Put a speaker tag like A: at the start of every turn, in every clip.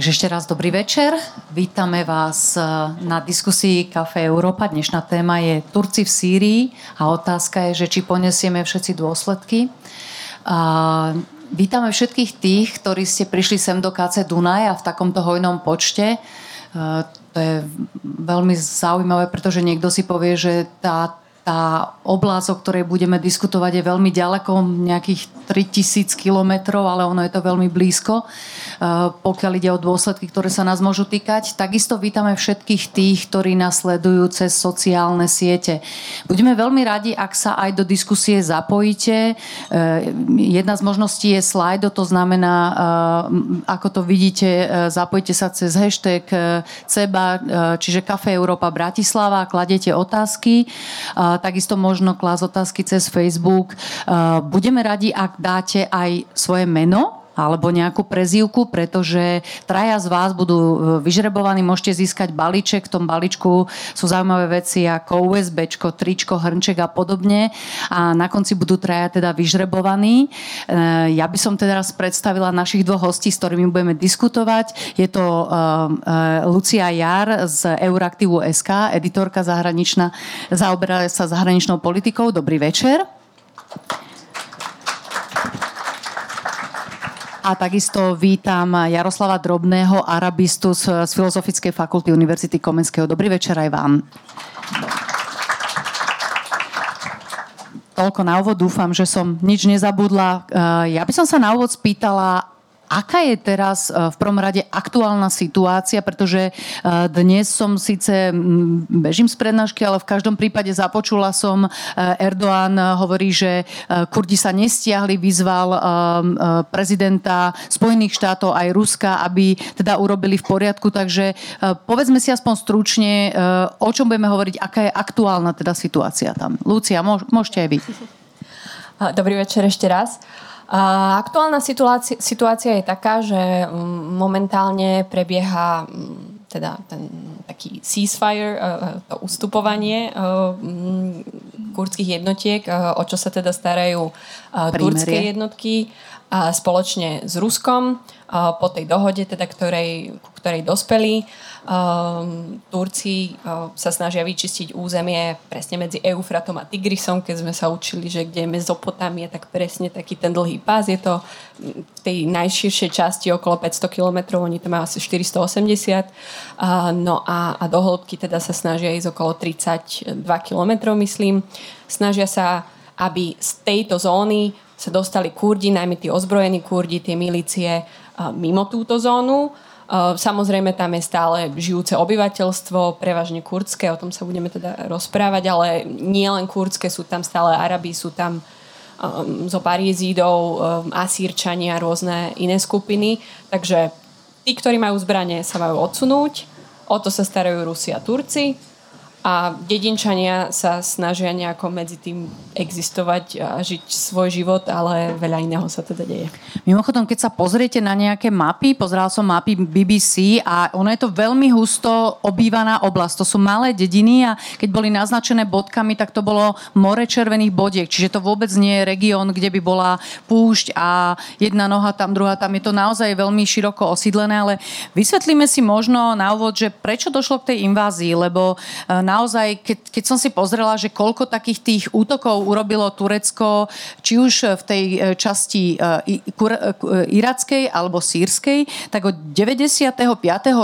A: Takže ešte raz dobrý večer. Vítame vás e, na diskusii Café Európa. Dnešná téma je Turci v Sýrii a otázka je, že či ponesieme všetci dôsledky. A vítame všetkých tých, ktorí ste prišli sem do KC Dunaj a v takomto hojnom počte. E, to je veľmi zaujímavé, pretože niekto si povie, že tá tá oblasť, o ktorej budeme diskutovať, je veľmi ďaleko, nejakých 3000 kilometrov, ale ono je to veľmi blízko, eh, pokiaľ ide o dôsledky, ktoré sa nás môžu týkať. Takisto vítame všetkých tých, ktorí nás sledujú cez sociálne siete. Budeme veľmi radi, ak sa aj do diskusie zapojíte. Eh, jedna z možností je slajdo, to znamená, eh, ako to vidíte, zapojte sa cez hashtag CEBA, čiže Café Európa Bratislava, kladete otázky takisto možno klásť otázky cez Facebook. Budeme radi, ak dáte aj svoje meno alebo nejakú prezývku, pretože traja z vás budú e, vyžrebovaní, môžete získať balíček, v tom balíčku sú zaujímavé veci ako USB, tričko, hrnček a podobne a na konci budú traja teda vyžrebovaní. E, ja by som teda raz predstavila našich dvoch hostí, s ktorými budeme diskutovať. Je to e, Lucia Jar z Euraktivu SK, editorka zahraničná, zaoberá sa zahraničnou politikou. Dobrý večer. A takisto vítam Jaroslava Drobného, arabistu z, z Filozofickej fakulty Univerzity Komenského. Dobrý večer aj vám. Toľko na úvod, dúfam, že som nič nezabudla. Ja by som sa na úvod spýtala, Aká je teraz e, v prvom rade aktuálna situácia, pretože e, dnes som síce bežím z prednášky, ale v každom prípade započula som, e, Erdoğan hovorí, že Kurdi sa nestiahli, vyzval prezidenta Spojených štátov aj Ruska, aby teda urobili v poriadku, takže povedzme si aspoň stručne, o čom budeme hovoriť, aká je aktuálna teda situácia tam. Lucia, môžete aj vy.
B: Dobrý večer ešte raz. Aktuálna situácia, situácia je taká, že mm, momentálne prebieha mm, teda ten taký ceasefire, e, e, to ustupovanie e, mm, kurdských jednotiek, o čo sa teda starajú kurdské jednotky spoločne s Ruskom po tej dohode, teda ktorej, ku ktorej dospeli. Um, Turci uh, sa snažia vyčistiť územie presne medzi Eufratom a Tigrisom, keď sme sa učili, že kde je Mezopotámie, tak presne taký ten dlhý pás. Je to v tej najširšej časti okolo 500 km, oni tam majú asi 480. Uh, no a, a do hĺbky teda sa snažia ísť okolo 32 km, myslím. Snažia sa, aby z tejto zóny sa dostali kurdi, najmä tí ozbrojení kurdi, tie milície mimo túto zónu Samozrejme, tam je stále žijúce obyvateľstvo, prevažne kurdské, o tom sa budeme teda rozprávať, ale nie len kurdské, sú tam stále Arabi, sú tam um, zo pár jezídov, um, asírčania, rôzne iné skupiny. Takže tí, ktorí majú zbranie, sa majú odsunúť. O to sa starajú Rusi a Turci a dedinčania sa snažia nejako medzi tým existovať a žiť svoj život, ale veľa iného sa teda deje.
A: Mimochodom, keď sa pozriete na nejaké mapy, pozeral som mapy BBC a ono je to veľmi husto obývaná oblasť. To sú malé dediny a keď boli naznačené bodkami, tak to bolo more červených bodiek. Čiže to vôbec nie je región, kde by bola púšť a jedna noha tam, druhá tam. Je to naozaj veľmi široko osídlené, ale vysvetlíme si možno na úvod, že prečo došlo k tej invázii, lebo e, naozaj, keď, keď som si pozrela, že koľko takých tých útokov urobilo Turecko, či už v tej e, časti e, e, irackej alebo sírskej, tak od 95.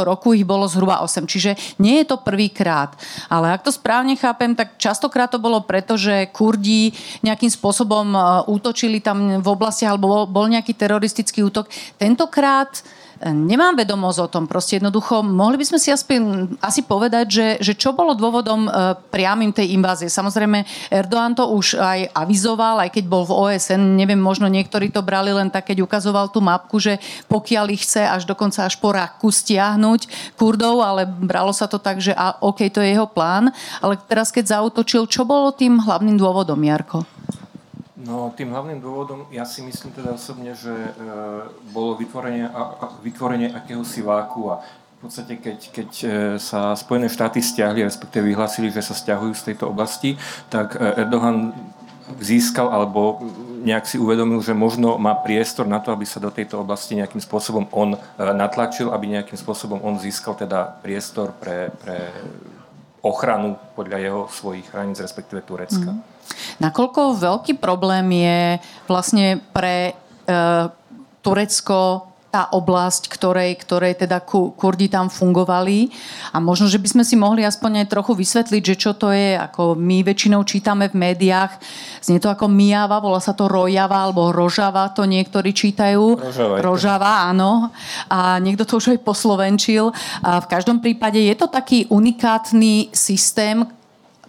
A: roku ich bolo zhruba 8. Čiže nie je to prvýkrát. Ale ak to správne chápem, tak častokrát to bolo preto, že Kurdi nejakým spôsobom útočili tam v oblastiach alebo bol nejaký teroristický útok. Tentokrát Nemám vedomosť o tom. Proste jednoducho, mohli by sme si aspoň, asi povedať, že, že čo bolo dôvodom e, priamým tej invázie. Samozrejme, Erdoğan to už aj avizoval, aj keď bol v OSN. Neviem, možno niektorí to brali len tak, keď ukazoval tú mapku, že pokiaľ ich chce až dokonca až po Raku stiahnuť Kurdov, ale bralo sa to tak, že a, OK, to je jeho plán. Ale teraz, keď zautočil, čo bolo tým hlavným dôvodom, Jarko?
C: No tým hlavným dôvodom, ja si myslím teda osobne, že e, bolo vytvorenie, a, vytvorenie akéhosi váku a v podstate, keď, keď e, sa Spojené štáty stiahli, respektíve vyhlásili, že sa stiahujú z tejto oblasti, tak e, Erdogan získal alebo nejak si uvedomil, že možno má priestor na to, aby sa do tejto oblasti nejakým spôsobom on e, natlačil, aby nejakým spôsobom on získal teda priestor pre, pre ochranu podľa jeho svojich hraníc, respektíve Turecka. Mm.
A: Nakoľko veľký problém je vlastne pre e, Turecko tá oblasť, ktorej, ktorej teda Kurdi tam fungovali. A možno, že by sme si mohli aspoň aj trochu vysvetliť, že čo to je, ako my väčšinou čítame v médiách, znie to ako Mijava, volá sa to Rojava alebo Rožava, to niektorí čítajú.
C: Rožava.
A: Rožava, áno. A niekto to už aj poslovenčil. A v každom prípade je to taký unikátny systém,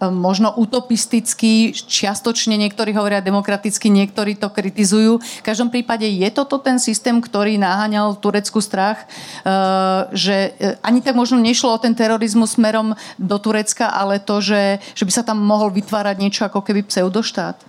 A: možno utopistický, čiastočne niektorí hovoria demokraticky, niektorí to kritizujú. V každom prípade je toto ten systém, ktorý naháňal Turecku strach, eh, že eh, ani tak možno nešlo o ten terorizmus smerom do Turecka, ale to, že, že by sa tam mohol vytvárať niečo ako keby pseudoštát?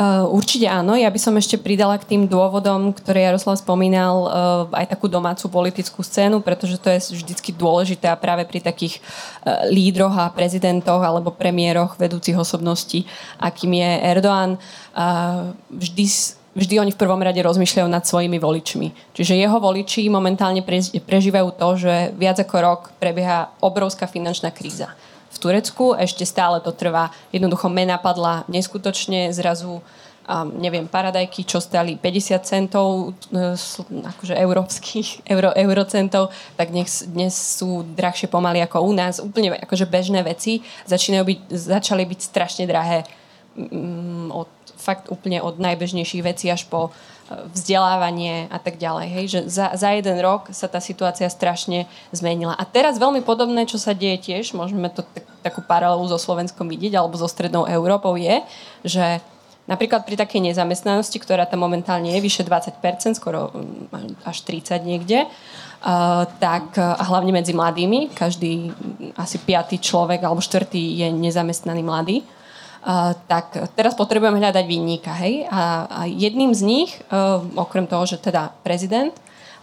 B: Uh, určite áno. Ja by som ešte pridala k tým dôvodom, ktoré Jaroslav spomínal, uh, aj takú domácu politickú scénu, pretože to je vždycky dôležité a práve pri takých uh, lídroch a prezidentoch alebo premiéroch vedúcich osobností, akým je Erdoğan, vždy vždy oni v prvom rade rozmýšľajú nad svojimi voličmi. Čiže jeho voliči momentálne prežívajú to, že viac ako rok prebieha obrovská finančná kríza Turecku. Ešte stále to trvá. Jednoducho mena padla neskutočne zrazu um, neviem, paradajky, čo stali 50 centov, e, akože európskych, euro, eurocentov, tak dnes, dnes sú drahšie pomaly ako u nás. Úplne akože bežné veci začínajú byť, začali byť strašne drahé mm, od, fakt úplne od najbežnejších vecí až po vzdelávanie a tak ďalej. Hej? Že za, za jeden rok sa tá situácia strašne zmenila. A teraz veľmi podobné, čo sa deje tiež, môžeme to tak, takú paralelu so Slovenskom vidieť, alebo so Strednou Európou je, že napríklad pri takej nezamestnanosti, ktorá tam momentálne je vyše 20%, skoro mm, až 30 niekde, Uh, tak a hlavne medzi mladými, každý asi piatý človek alebo štvrtý je nezamestnaný mladý, tak teraz potrebujeme hľadať vinníka. Hej? A, a jedným z nich, uh, okrem toho, že teda prezident,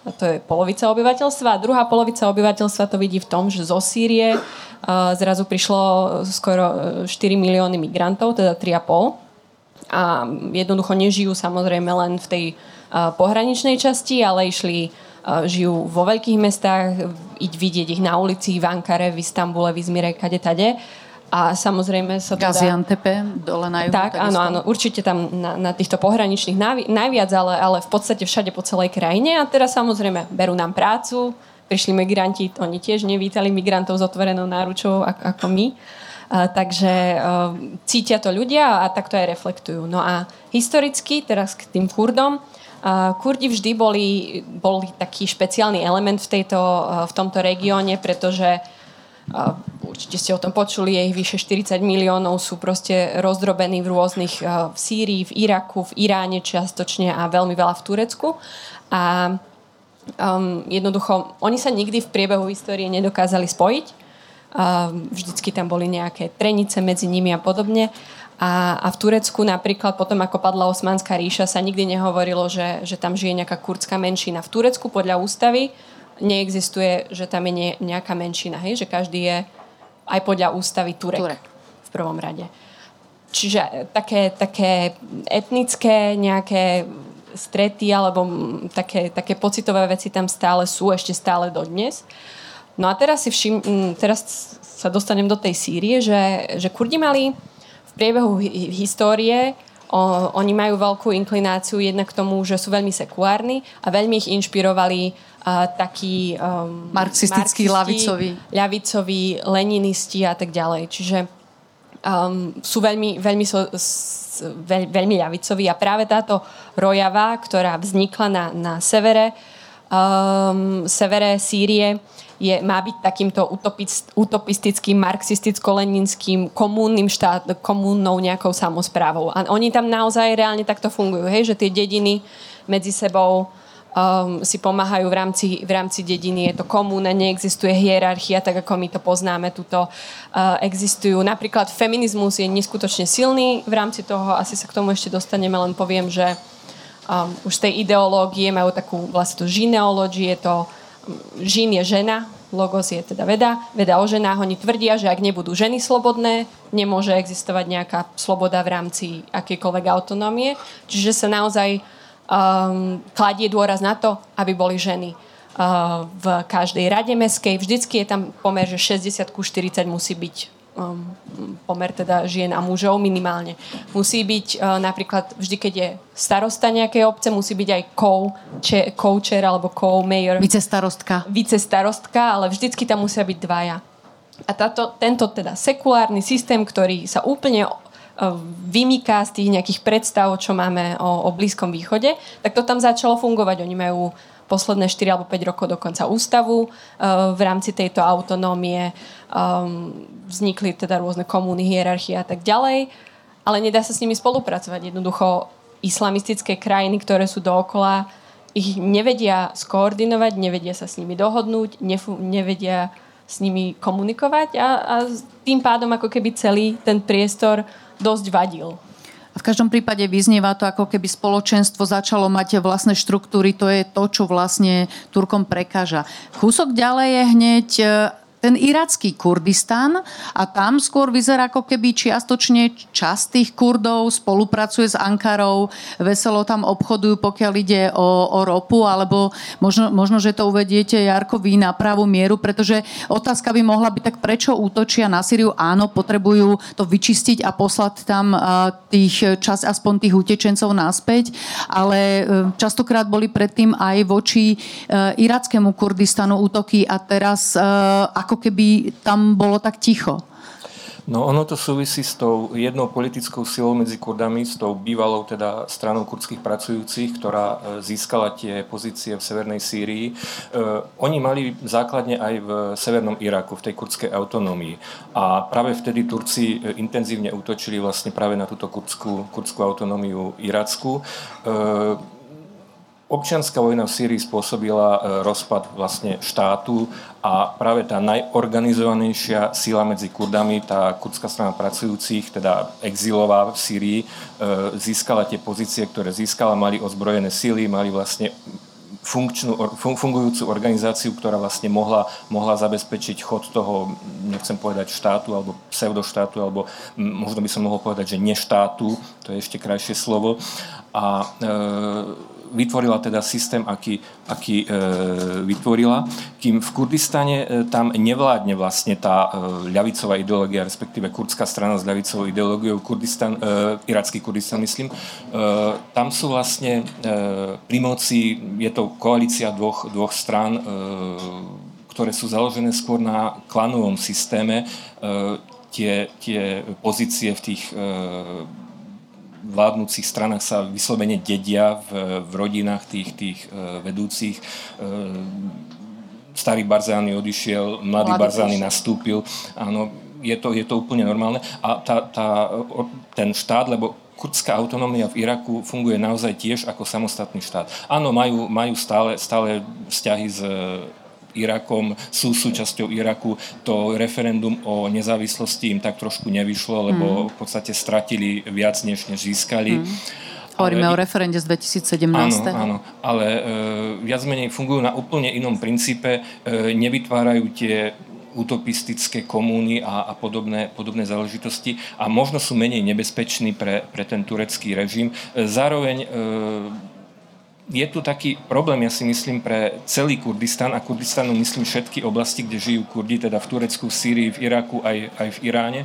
B: to je polovica obyvateľstva a druhá polovica obyvateľstva to vidí v tom, že zo Sýrie uh, zrazu prišlo skoro 4 milióny migrantov, teda 3,5 a jednoducho nežijú samozrejme len v tej pohraničnej časti, ale išli žijú vo veľkých mestách, iť vidieť ich na ulici, v Ankare, v Istambule, v Izmire, kade tade a samozrejme sa
A: to Gaziantepe, dole na juhu.
B: Tak, áno, áno, určite tam na, na týchto pohraničných navi- najviac, ale, ale v podstate všade po celej krajine. A teraz samozrejme berú nám prácu, prišli migranti, oni tiež nevítali migrantov s otvorenou náručou ako, ako my. A, takže a, cítia to ľudia a takto aj reflektujú. No a historicky, teraz k tým Kurdom, a, Kurdi vždy boli, boli taký špeciálny element v, tejto, v tomto regióne, pretože určite ste o tom počuli, je ich vyše 40 miliónov, sú proste rozdrobení v rôznych, v Sýrii, v Iraku, v Iráne čiastočne a veľmi veľa v Turecku. A um, jednoducho, oni sa nikdy v priebehu histórie nedokázali spojiť. Um, vždycky tam boli nejaké trenice medzi nimi a podobne. A, a v Turecku napríklad potom, ako padla Osmanská ríša, sa nikdy nehovorilo, že, že tam žije nejaká kurdská menšina. V Turecku podľa ústavy neexistuje, že tam je nejaká menšina, hej? že každý je aj podľa ústavy Turek, Turek. v prvom rade. Čiže e, také, také etnické nejaké strety alebo také, také pocitové veci tam stále sú, ešte stále dodnes. No a teraz si všim, teraz sa dostanem do tej Sýrie, že, že Kurdi mali v priebehu histórie O, oni majú veľkú inklináciu jednak k tomu, že sú veľmi sekulárni a veľmi ich inšpirovali uh, takí um,
A: marxistickí, lavicoví.
B: ľavicoví, leninisti a tak ďalej. Čiže um, sú veľmi, veľmi, so, s, veľ, veľmi ľavicoví a práve táto rojava, ktorá vznikla na, na severe, um, severe Sýrie, je, má byť takýmto utopist, utopistickým, marxisticko-leninským komúnnym štát, komúnnou nejakou samozprávou. A oni tam naozaj reálne takto fungujú, hej? že tie dediny medzi sebou um, si pomáhajú v rámci, v rámci dediny. Je to komúna, neexistuje hierarchia, tak ako my to poznáme. Tuto uh, existujú. Napríklad feminizmus je neskutočne silný v rámci toho. Asi sa k tomu ešte dostaneme, len poviem, že um, už tej ideológie majú takú to žineológie, je to žin je žena, Logos je teda veda, veda o ženách. Oni tvrdia, že ak nebudú ženy slobodné, nemôže existovať nejaká sloboda v rámci akékoľvek autonómie. Čiže sa naozaj um, kladie dôraz na to, aby boli ženy uh, v každej rade meskej. Vždycky je tam pomer, že 60 ku 40 musí byť pomer teda žien a mužov minimálne. Musí byť uh, napríklad vždy, keď je starosta nejakej obce, musí byť aj co-chair alebo co-mayor.
A: Vicestarostka.
B: Vicestarostka, ale vždycky tam musia byť dvaja. A táto, tento teda sekulárny systém, ktorý sa úplne uh, vymýka z tých nejakých predstav, čo máme o, o Blízkom východe, tak to tam začalo fungovať. Oni majú posledné 4 alebo 5 rokov dokonca ústavu uh, v rámci tejto autonómie. Um, vznikli teda rôzne komúny, hierarchie a tak ďalej, ale nedá sa s nimi spolupracovať. Jednoducho islamistické krajiny, ktoré sú dookola, ich nevedia skoordinovať, nevedia sa s nimi dohodnúť, nefu- nevedia s nimi komunikovať a, a tým pádom ako keby celý ten priestor dosť vadil.
A: V každom prípade vyznieva to, ako keby spoločenstvo začalo mať vlastné štruktúry. To je to, čo vlastne Turkom prekáža. Kúsok ďalej je hneď ten iracký Kurdistan a tam skôr vyzerá ako keby čiastočne časť tých Kurdov spolupracuje s Ankarou, veselo tam obchodujú, pokiaľ ide o, o ropu, alebo možno, možno, že to uvediete Jarkovi na pravú mieru, pretože otázka by mohla byť, tak prečo útočia na Syriu? Áno, potrebujú to vyčistiť a poslať tam tých čas aspoň tých utečencov naspäť, ale e, častokrát boli predtým aj voči e, irackému Kurdistanu útoky a teraz e, ako keby tam bolo tak ticho.
C: No ono to súvisí s tou jednou politickou silou medzi Kurdami, s tou bývalou teda stranou kurdských pracujúcich, ktorá e, získala tie pozície v severnej Sýrii. E, oni mali základne aj v severnom Iraku, v tej kurdskej autonómii. A práve vtedy Turci e, intenzívne útočili vlastne práve na túto kurdskú, kurdskú autonómiu irackú. E, Občianská vojna v Sýrii spôsobila e, rozpad vlastne štátu a práve tá najorganizovanejšia sila medzi Kurdami, tá kurdská strana pracujúcich, teda exilová v Sýrii, e, získala tie pozície, ktoré získala, mali ozbrojené síly, mali vlastne funkčnú, fungujúcu organizáciu, ktorá vlastne mohla, mohla zabezpečiť chod toho, nechcem povedať štátu alebo pseudoštátu, alebo možno by som mohol povedať, že neštátu, to je ešte krajšie slovo. A e, vytvorila teda systém, aký, aký e, vytvorila, kým v Kurdistane e, tam nevládne vlastne tá e, ľavicová ideológia, respektíve kurdská strana s ľavicovou ideológiou, Kurdistan, e, iracký Kurdistan myslím, e, tam sú vlastne e, pri moci, je to koalícia dvoch, dvoch strán, e, ktoré sú založené skôr na klanovom systéme, e, tie, tie pozície v tých e, vládnúcich stranách sa vyslovene dedia v, v rodinách tých, tých uh, vedúcich. Uh, starý Barzány odišiel, mladý Mladý Barzány nastúpil. Áno, je to, je to úplne normálne. A tá, tá, ten štát, lebo kurdská autonómia v Iraku funguje naozaj tiež ako samostatný štát. Áno, majú, majú stále, stále vzťahy s Irakom, sú súčasťou Iraku. To referendum o nezávislosti im tak trošku nevyšlo, lebo mm. v podstate stratili viac, než, než získali. Mm.
A: Hovoríme o referende z 2017.
C: Áno, áno, ale e, viac menej fungujú na úplne inom princípe, e, nevytvárajú tie utopistické komúny a, a podobné, podobné záležitosti a možno sú menej nebezpeční pre, pre ten turecký režim. E, zároveň e, je tu taký problém, ja si myslím, pre celý Kurdistan a Kurdistanu myslím všetky oblasti, kde žijú Kurdi, teda v Turecku, v Sýrii, v Iraku aj, aj v Iráne,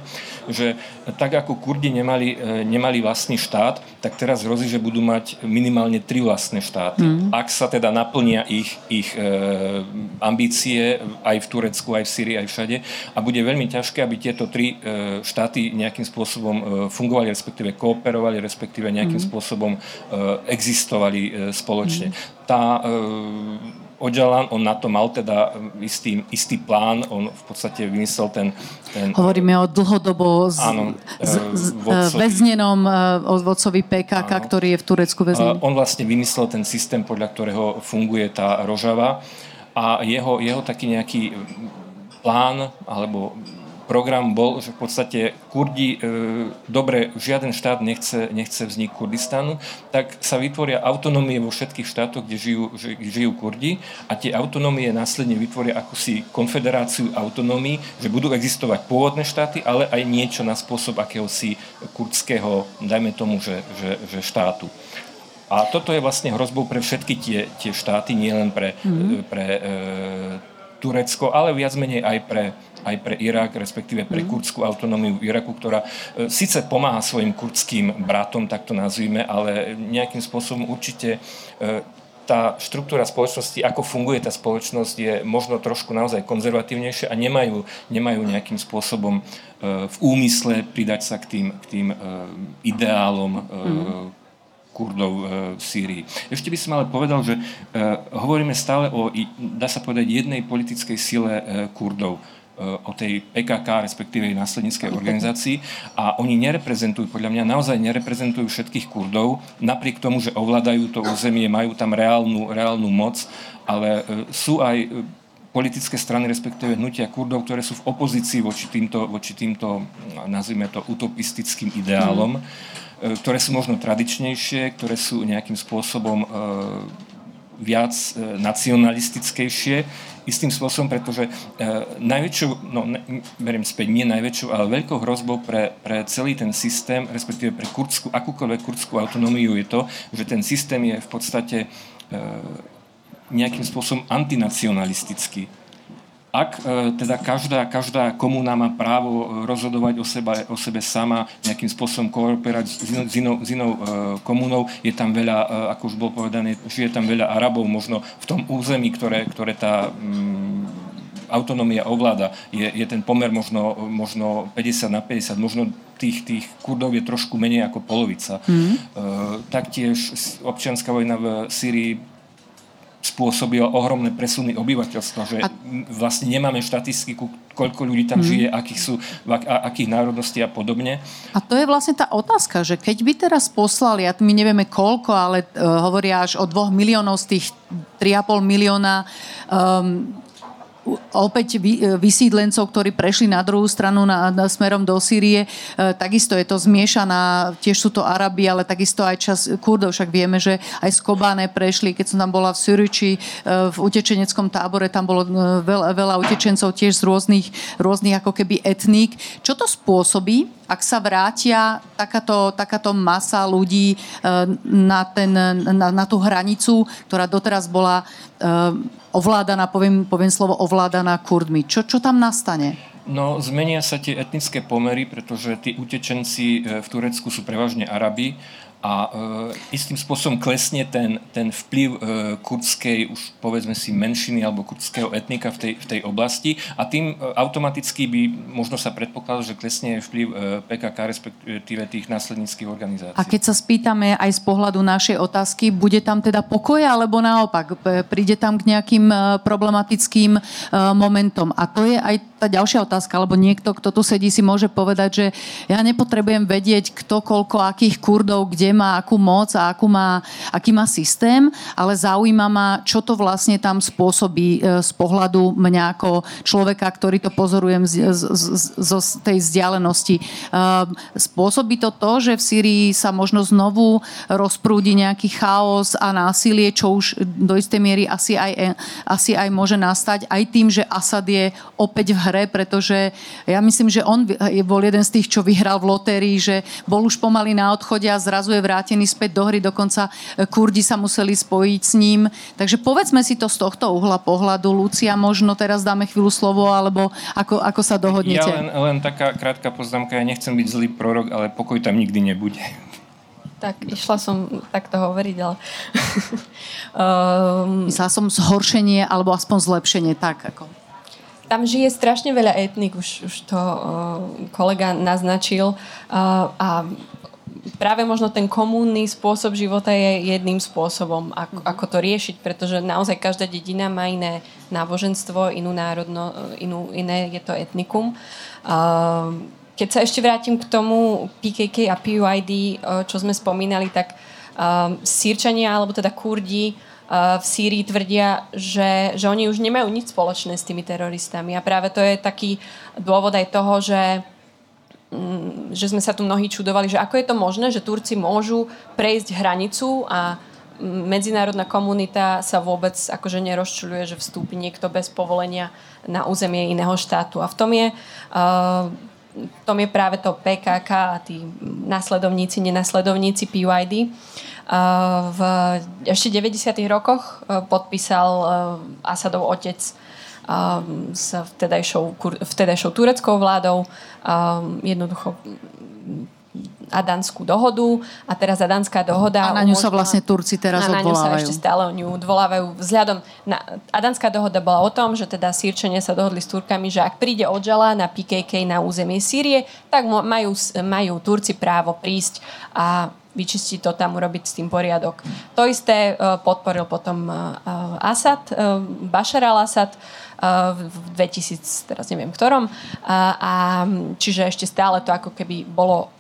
C: že tak ako Kurdi nemali, e, nemali vlastný štát, tak teraz hrozí, že budú mať minimálne tri vlastné štáty. Mm. Ak sa teda naplnia ich, ich e, ambície aj v Turecku, aj v Sýrii, aj všade a bude veľmi ťažké, aby tieto tri e, štáty nejakým spôsobom e, fungovali, respektíve kooperovali, respektíve nejakým mm. spôsobom e, existovali e, spoločne spoločne. Tá uh, Ojalan, on na to mal teda istý, istý plán, on v podstate vymyslel ten... ten
A: Hovoríme o dlhodobo z, áno, z, z, vodcovi, väznenom o vodcovi PKK, áno. ktorý je v Turecku väznený.
C: On vlastne vymyslel ten systém, podľa ktorého funguje tá rožava a jeho, jeho taký nejaký plán alebo program bol, že v podstate Kurdi, e, dobre, žiaden štát nechce, nechce vznik Kurdistanu, tak sa vytvoria autonómie vo všetkých štátoch, kde žijú, žijú Kurdi a tie autonómie následne vytvoria akúsi konfederáciu autonómií, že budú existovať pôvodné štáty, ale aj niečo na spôsob akéhosi kurdského, dajme tomu, že, že, že štátu. A toto je vlastne hrozbou pre všetky tie, tie štáty, nielen pre, mm. pre e, Turecko, ale viac menej aj pre, aj pre Irak, respektíve pre mm. kurdskú autonómiu v Iraku, ktorá e, síce pomáha svojim kurdským bratom, tak to nazvime, ale nejakým spôsobom určite e, tá štruktúra spoločnosti, ako funguje tá spoločnosť, je možno trošku naozaj konzervatívnejšia a nemajú, nemajú nejakým spôsobom e, v úmysle pridať sa k tým, k tým ideálom mm Kurdov v Sýrii. Ešte by som ale povedal, že hovoríme stále o, dá sa povedať, jednej politickej sile Kurdov o tej PKK, respektíve následníckej organizácii a oni nereprezentujú, podľa mňa naozaj nereprezentujú všetkých Kurdov, napriek tomu, že ovládajú to územie, majú tam reálnu, reálnu moc, ale sú aj politické strany, respektíve hnutia Kurdov, ktoré sú v opozícii voči týmto, voči týmto nazvime to, utopistickým ideálom. E, ktoré sú možno tradičnejšie, ktoré sú nejakým spôsobom viac nacionalistickejšie, istým spôsobom, pretože najväčšou, no verím späť, nie najväčšou, ale veľkou hrozbou pre, pre celý ten systém, respektíve pre kurdskú, akúkoľvek kurdskú autonómiu je to, že ten systém je v podstate nejakým spôsobom antinacionalistický ak e, teda každá, každá komúna má právo e, rozhodovať o, seba, o sebe sama, nejakým spôsobom kooperovať s inou, s inou, s inou e, komúnou, je tam veľa, ako už bolo povedané, žije tam veľa Arabov, možno v tom území, ktoré, ktoré tá mm, autonómia ovláda, je, je ten pomer možno, možno 50 na 50, možno tých, tých kurdov je trošku menej ako polovica. Mm. E, taktiež občianská vojna v Syrii spôsobila ohromné presuny obyvateľstva, že a... vlastne nemáme štatistiku, koľko ľudí tam mm. žije, akých sú, a, akých národností a podobne.
A: A to je vlastne tá otázka, že keď by teraz poslali, a my nevieme koľko, ale uh, hovoria až o dvoch miliónov z tých 3,5 milióna um, opäť e, vysídlencov, ktorí prešli na druhú stranu na, na smerom do Sýrie. E, takisto je to zmiešaná, tiež sú to Arabi, ale takisto aj čas Kurdov, však vieme, že aj z Kobáne prešli, keď som tam bola v Syriči, e, v utečeneckom tábore, tam bolo veľa, veľa utečencov tiež z rôznych, rôznych ako keby etník. Čo to spôsobí, ak sa vrátia takáto, takáto masa ľudí na, ten, na, na tú hranicu, ktorá doteraz bola ovládaná, poviem, poviem slovo ovládaná Kurdmi. Čo, čo tam nastane?
C: No, zmenia sa tie etnické pomery, pretože tí utečenci e, v Turecku sú prevažne Arabi a e, istým spôsobom klesne ten, ten vplyv e, kurdskej, už povedzme si menšiny alebo kurdského etnika v tej, v tej oblasti a tým e, automaticky by možno sa predpokladalo, že klesne vplyv e, PKK, respektíve tých následníckých organizácií.
A: A keď sa spýtame aj z pohľadu našej otázky, bude tam teda pokoj alebo naopak príde tam k nejakým e, problematickým e, momentom. A to je aj tá ďalšia otázka, alebo niekto, kto tu sedí, si môže povedať, že ja nepotrebujem vedieť, kto koľko akých kurdov kde má akú moc a akú má, aký má systém, ale zaujíma ma, čo to vlastne tam spôsobí e, z pohľadu mňa ako človeka, ktorý to pozorujem z, z, z, z tej vzdialenosti. E, spôsobí to to, že v Syrii sa možno znovu rozprúdi nejaký chaos a násilie, čo už do istej miery asi aj, e, asi aj môže nastať, aj tým, že Asad je opäť v hre, pretože ja myslím, že on bol jeden z tých, čo vyhral v lotérii, že bol už pomaly na odchode a zrazu je vrátený späť do hry, dokonca e, Kurdi sa museli spojiť s ním. Takže povedzme si to z tohto uhla pohľadu. Lucia, možno teraz dáme chvíľu slovo, alebo ako, ako sa dohodnete?
C: Ja len, len taká krátka poznámka, ja nechcem byť zlý prorok, ale pokoj tam nikdy nebude.
B: Tak, išla som takto hovoriť, ale...
A: um... Myslela som zhoršenie, alebo aspoň zlepšenie, tak ako
B: tam žije strašne veľa etnik, už, už to uh, kolega naznačil. Uh, a práve možno ten komúnny spôsob života je jedným spôsobom, ako, mhm. ako to riešiť, pretože naozaj každá dedina má iné náboženstvo, inú národno, inú, iné je to etnikum. Keď sa ešte vrátim k tomu PKK a PUID, čo sme spomínali, tak Sýrčania, alebo teda Kurdi, v Sýrii tvrdia, že, že oni už nemajú nič spoločné s tými teroristami. A práve to je taký dôvod aj toho, že že sme sa tu mnohí čudovali, že ako je to možné, že Turci môžu prejsť hranicu a medzinárodná komunita sa vôbec akože nerozčuluje, že vstúpi niekto bez povolenia na územie iného štátu. A v tom je, uh, tom je práve to PKK a tí nasledovníci, nenasledovníci PYD. Uh, v ešte 90. rokoch uh, podpísal uh, Asadov otec s vtedajšou, vtedajšou tureckou vládou jednoducho Adanskú dohodu a teraz Adanská dohoda...
A: A na ňu sa vlastne Turci teraz
B: a
A: odvolávajú.
B: Na ňu sa ešte stále o ňu odvolávajú. Vzhľadom na... Adanská dohoda bola o tom, že teda Sýrčania sa dohodli s Turkami, že ak príde odžala na PKK na územie Sýrie, tak majú, majú Turci právo prísť a vyčistiť to tam, urobiť s tým poriadok. To isté uh, podporil potom uh, Asad, uh, Bashar al-Assad, v 2000, teraz neviem ktorom. A, a, čiže ešte stále to ako keby bolo,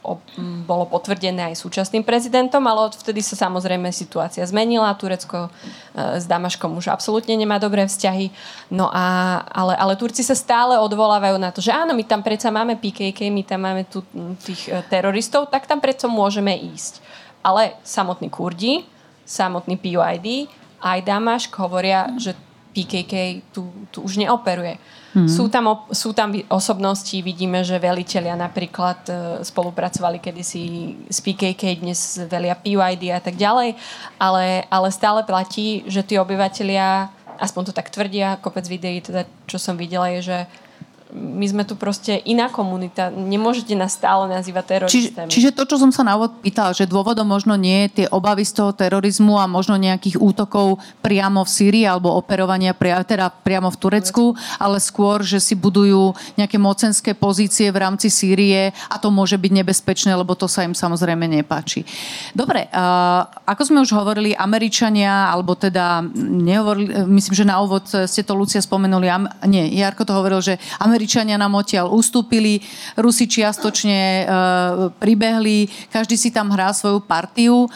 B: bolo potvrdené aj súčasným prezidentom, ale odvtedy sa samozrejme situácia zmenila. Turecko e, s Damaškom už absolútne nemá dobré vzťahy. No a, ale, ale Turci sa stále odvolávajú na to, že áno, my tam predsa máme PKK, my tam máme tu, tých e, teroristov, tak tam predsa môžeme ísť. Ale samotní Kurdi, samotný PYD, aj Damašk hovoria, že PKK tu, tu už neoperuje. Mm. Sú, tam, sú tam osobnosti, vidíme, že veliteľia napríklad e, spolupracovali kedysi s PKK, dnes velia PYD a tak ďalej, ale, ale stále platí, že tí obyvateľia, aspoň to tak tvrdia, kopec videí, teda, čo som videla, je, že my sme tu proste iná komunita. Nemôžete nás stále nazývať teroristami.
A: Čiže, čiže to, čo som sa na úvod pýtal, že dôvodom možno nie je tie obavy z toho terorizmu a možno nejakých útokov priamo v Sýrii alebo operovania pria, teda priamo v Turecku, ale skôr, že si budujú nejaké mocenské pozície v rámci Sýrie a to môže byť nebezpečné, lebo to sa im samozrejme nepáči. Dobre, uh, ako sme už hovorili, Američania, alebo teda nehovorili, myslím, že na úvod ste to Lucia spomenuli, nie, Jarko to hovoril, že Ameri- Američania nám odtiaľ ustúpili, Rusi čiastočne e, pribehli, každý si tam hrá svoju partiu. E,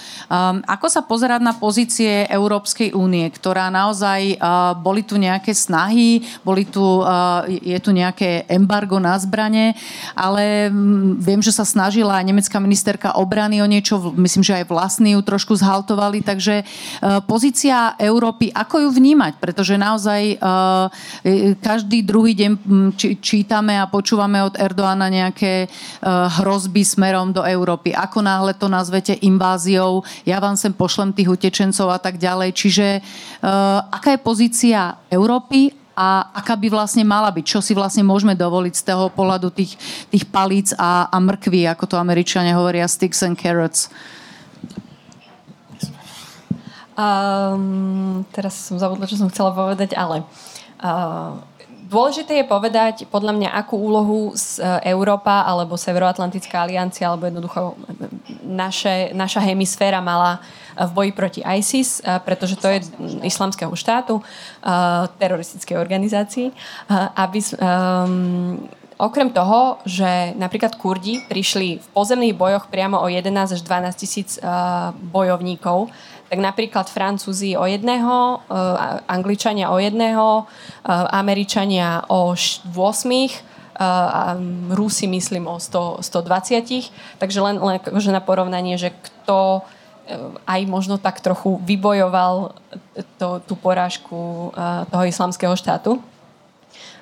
A: ako sa pozerať na pozície Európskej únie, ktorá naozaj, e, boli tu nejaké snahy, boli tu, je tu nejaké embargo na zbrane, ale viem, že sa snažila nemecká ministerka obrany o niečo, myslím, že aj vlastní ju trošku zhaltovali, takže pozícia Európy, ako ju vnímať? Pretože naozaj každý druhý deň, čítame a počúvame od Erdoána nejaké uh, hrozby smerom do Európy. Ako náhle to nazvete inváziou, ja vám sem pošlem tých utečencov a tak ďalej. Čiže uh, aká je pozícia Európy a aká by vlastne mala byť, čo si vlastne môžeme dovoliť z toho pohľadu tých, tých palíc a, a mrkví, ako to Američania hovoria, sticks and carrots.
B: Um, teraz som zabudla, čo som chcela povedať, ale uh, Dôležité je povedať, podľa mňa, akú úlohu z e, Európa alebo Severoatlantická aliancia alebo jednoducho naše, naša hemisféra mala v boji proti ISIS, e, pretože to je islamského štátu, e, teroristickej organizácii, aby um, Okrem toho, že napríklad Kurdi prišli v pozemných bojoch priamo o 11 až 12 tisíc bojovníkov, tak napríklad Francúzi o jedného, uh, Angličania o jedného, uh, Američania o 8, uh, a Rusi myslím o 100, 120. Takže len, len akože na porovnanie, že kto aj možno tak trochu vybojoval to, tú porážku toho islamského štátu.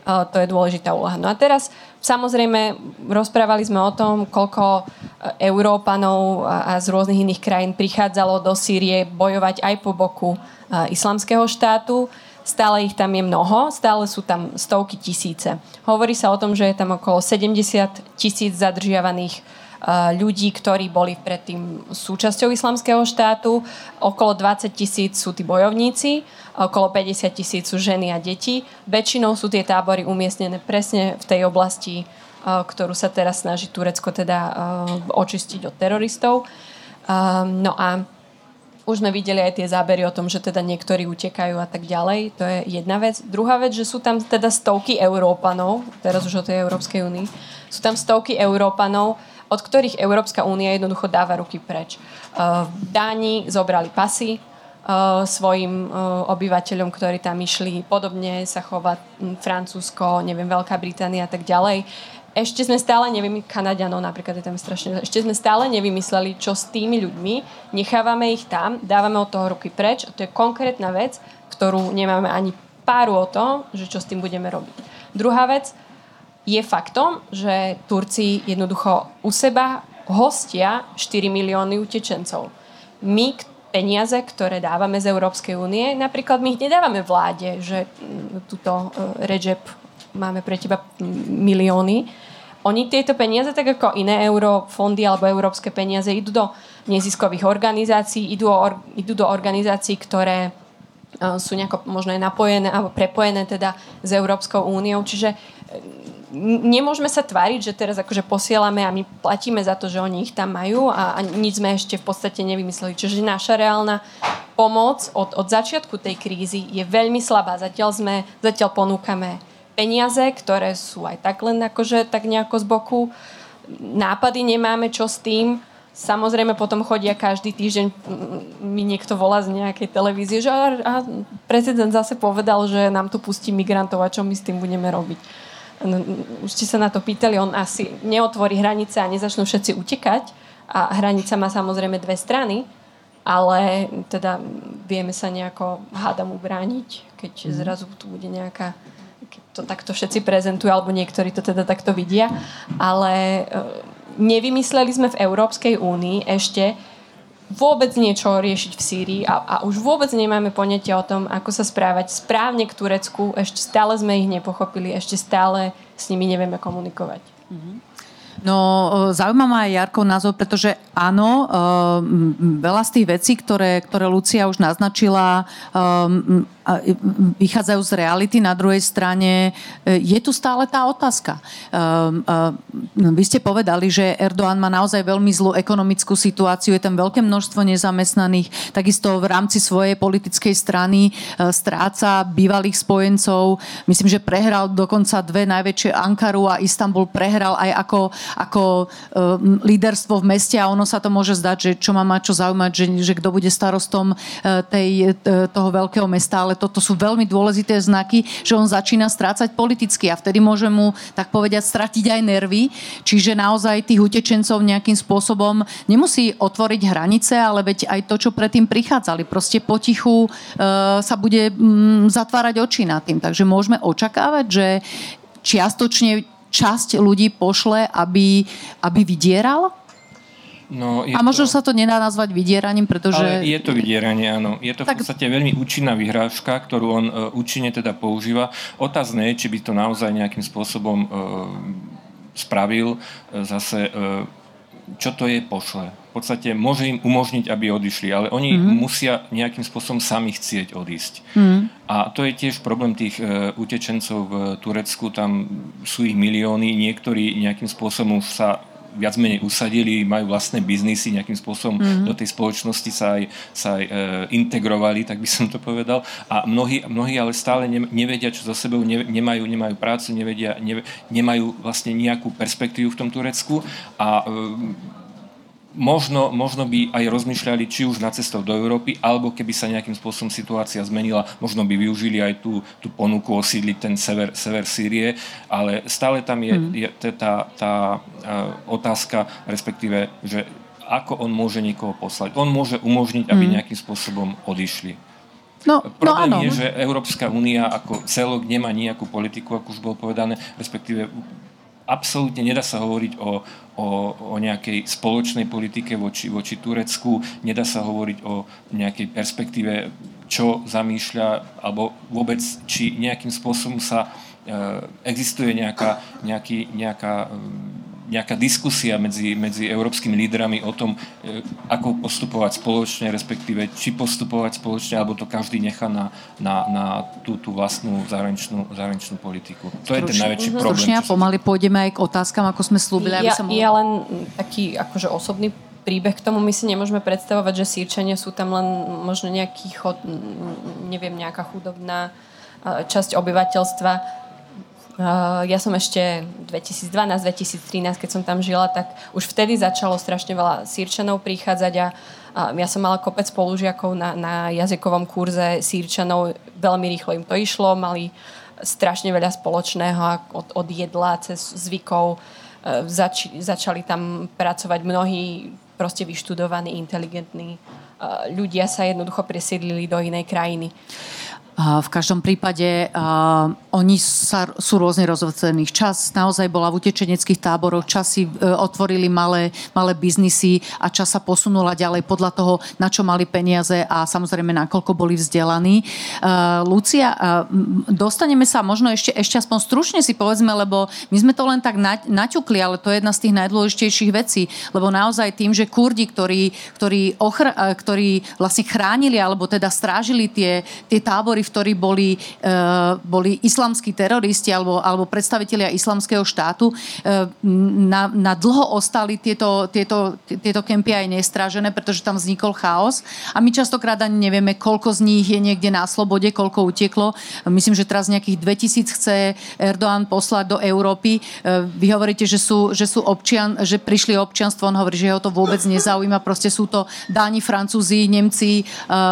B: To je dôležitá úloha. No a teraz samozrejme rozprávali sme o tom, koľko e, Európanov a z rôznych iných krajín prichádzalo do Sýrie bojovať aj po boku e, islamského štátu. Stále ich tam je mnoho, stále sú tam stovky tisíce. Hovorí sa o tom, že je tam okolo 70 tisíc zadržiavaných ľudí, ktorí boli predtým súčasťou islamského štátu. Okolo 20 tisíc sú tí bojovníci, okolo 50 tisíc sú ženy a deti. Väčšinou sú tie tábory umiestnené presne v tej oblasti, ktorú sa teraz snaží Turecko teda očistiť od teroristov. No a už sme videli aj tie zábery o tom, že teda niektorí utekajú a tak ďalej. To je jedna vec. Druhá vec, že sú tam teda stovky Európanov, teraz už o tej Európskej únii, sú tam stovky Európanov, od ktorých Európska únia jednoducho dáva ruky preč. Uh, Dáni zobrali pasy, svojim uh, obyvateľom, ktorí tam išli. Podobne sa chová Francúzsko, neviem, Veľká Británia a tak ďalej. Ešte sme stále nevymysleli, Kanaďanov napríklad je tam strašne, ešte sme stále nevymysleli, čo s tými ľuďmi, nechávame ich tam, dávame od toho ruky preč a to je konkrétna vec, ktorú nemáme ani páru o tom, že čo s tým budeme robiť. Druhá vec, je faktom, že Turci jednoducho u seba hostia 4 milióny utečencov. My peniaze, ktoré dávame z Európskej únie, napríklad my ich nedávame vláde, že mm, túto e, Recep máme pre teba milióny. Oni tieto peniaze, tak ako iné eurofondy alebo európske peniaze, idú do neziskových organizácií, idú, or, idú do organizácií, ktoré uh, sú nejako možno napojené alebo prepojené teda s Európskou úniou. Čiže nemôžeme sa tváriť, že teraz akože posielame a my platíme za to, že oni ich tam majú a, a nič sme ešte v podstate nevymysleli. Čiže naša reálna pomoc od, od začiatku tej krízy je veľmi slabá. Zatiaľ sme, zatiaľ ponúkame peniaze, ktoré sú aj tak len akože tak nejako z boku. Nápady nemáme, čo s tým. Samozrejme potom chodia každý týždeň mi niekto volá z nejakej televízie, že a, a prezident zase povedal, že nám tu pustí migrantov a čo my s tým budeme robiť už ste sa na to pýtali, on asi neotvorí hranice a nezačnú všetci utekať. A hranica má samozrejme dve strany, ale teda vieme sa nejako hádam ubrániť, keď mm. zrazu tu bude nejaká keď to takto všetci prezentujú, alebo niektorí to teda takto vidia. Ale e, nevymysleli sme v Európskej únii ešte, vôbec niečo riešiť v Sýrii a, a už vôbec nemáme poňatie o tom, ako sa správať správne k Turecku. Ešte stále sme ich nepochopili, ešte stále s nimi nevieme komunikovať. Mm-hmm.
A: No, e, zaujíma ma aj Jarko názor, pretože áno, e, veľa z tých vecí, ktoré, ktoré Lucia už naznačila, e, vychádzajú z reality. Na druhej strane je tu stále tá otázka. Vy ste povedali, že Erdoğan má naozaj veľmi zlú ekonomickú situáciu, je tam veľké množstvo nezamestnaných, takisto v rámci svojej politickej strany stráca bývalých spojencov. Myslím, že prehral dokonca dve najväčšie Ankaru a Istanbul prehral aj ako ako líderstvo v meste a ono sa to môže zdať, že čo ma má čo zaujímať, že, že kto bude starostom tej, toho veľkého mesta, ale toto sú veľmi dôležité znaky, že on začína strácať politicky a vtedy môže mu, tak povedať, stratiť aj nervy. Čiže naozaj tých utečencov nejakým spôsobom nemusí otvoriť hranice, ale veď aj to, čo predtým prichádzali. Proste potichu uh, sa bude um, zatvárať oči nad tým. Takže môžeme očakávať, že čiastočne časť ľudí pošle, aby, aby vydieral? No, a možno to... sa to nedá nazvať vydieraním, pretože...
C: Ale je to vydieranie, áno. Je to tak... v podstate veľmi účinná vyhrážka, ktorú on uh, účinne teda používa. Otázne je, či by to naozaj nejakým spôsobom uh, spravil. Uh, zase, uh, čo to je pošle? v podstate môže im umožniť, aby odišli, ale oni mm-hmm. musia nejakým spôsobom sami chcieť odísť. Mm-hmm. A to je tiež problém tých e, utečencov v Turecku, tam sú ich milióny, niektorí nejakým spôsobom už sa viac menej usadili, majú vlastné biznisy, nejakým spôsobom mm-hmm. do tej spoločnosti sa aj, sa aj e, integrovali, tak by som to povedal. A mnohí, mnohí ale stále ne, nevedia, čo za sebou, ne, nemajú, nemajú prácu, nevedia, ne, nemajú vlastne nejakú perspektívu v tom Turecku a e, možno, možno by aj rozmýšľali, či už na cestou do Európy, alebo keby sa nejakým spôsobom situácia zmenila, možno by využili aj tú, tú ponuku osídliť ten sever, sever Sýrie, ale stále tam je, mm. je tá, tá uh, otázka, respektíve, že ako on môže niekoho poslať. On môže umožniť, aby mm. nejakým spôsobom odišli. No, no Problém no, áno. je, že Európska únia ako celok nemá nejakú politiku, ako už bolo povedané, respektíve absolútne nedá sa hovoriť o, o, o nejakej spoločnej politike voči, voči Turecku, nedá sa hovoriť o nejakej perspektíve, čo zamýšľa, alebo vôbec, či nejakým spôsobom sa e, existuje nejaká, nejaký, nejaká nejaká diskusia medzi, medzi európskymi lídrami o tom, e, ako postupovať spoločne, respektíve či postupovať spoločne, alebo to každý nechá na, na, na tú, tú vlastnú zahraničnú, zahraničnú politiku. To Stručne. je ten najväčší uh-huh. problém.
A: Stručne a pomaly pôjdeme aj k otázkam, ako sme slúbili.
B: Ja, aby mohol... ja len taký akože osobný príbeh k tomu my si nemôžeme predstavovať, že sírčania sú tam len možno nejaký chod, neviem, nejaká chudobná časť obyvateľstva ja som ešte 2012-2013, keď som tam žila, tak už vtedy začalo strašne veľa sírčanov prichádzať a ja som mala kopec spolužiakov na, na jazykovom kurze sírčanov, veľmi rýchlo im to išlo, mali strašne veľa spoločného od, od jedla cez zvykov. E, zač, začali tam pracovať mnohí proste vyštudovaní, inteligentní e, ľudia sa jednoducho presiedlili do inej krajiny.
A: V každom prípade oni sa, sú rôzne rozvrcení. Čas naozaj bola v utečeneckých táboroch, čas si uh, otvorili malé, malé biznisy a čas sa posunula ďalej podľa toho, na čo mali peniaze a samozrejme nakoľko boli vzdelaní. Uh, Lucia, dostaneme sa možno ešte, ešte aspoň stručne si povedzme, lebo my sme to len tak naťukli, ale to je jedna z tých najdôležitejších vecí, lebo naozaj tým, že Kurdi, ktorí, ktorí, ochr- ktorí vlastne chránili alebo teda strážili tie, tie tábory v ktorí boli, e, boli islamskí teroristi alebo, alebo predstavitelia islamského štátu, e, na, na dlho ostali tieto, tieto, tieto kempy aj nestražené, pretože tam vznikol chaos a my častokrát ani nevieme, koľko z nich je niekde na slobode, koľko uteklo. Myslím, že teraz nejakých 2000 chce Erdoğan poslať do Európy. E, vy hovoríte, že sú, že sú občian, že prišli občianstvo, on hovorí, že ho to vôbec nezaujíma, proste sú to Dáni, Francúzi, Nemci,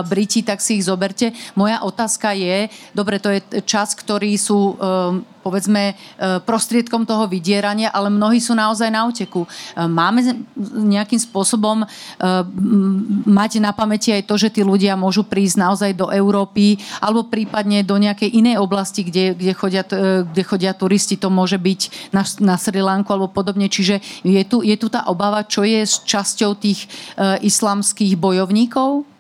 A: Briti, tak si ich zoberte. Moja otázka otázka je, dobre, to je čas, ktorý sú ehm, povedzme e, prostriedkom toho vydierania, ale mnohí sú naozaj na uteku. E, máme nejakým spôsobom e, mať na pamäti aj to, že tí ľudia môžu prísť naozaj do Európy alebo prípadne do nejakej inej oblasti, kde, kde, chodia, kde chodia turisti. To môže byť na, na Sri Lanku alebo podobne. Čiže je tu, je tu tá obava, čo je s časťou tých islamských bojovníkov?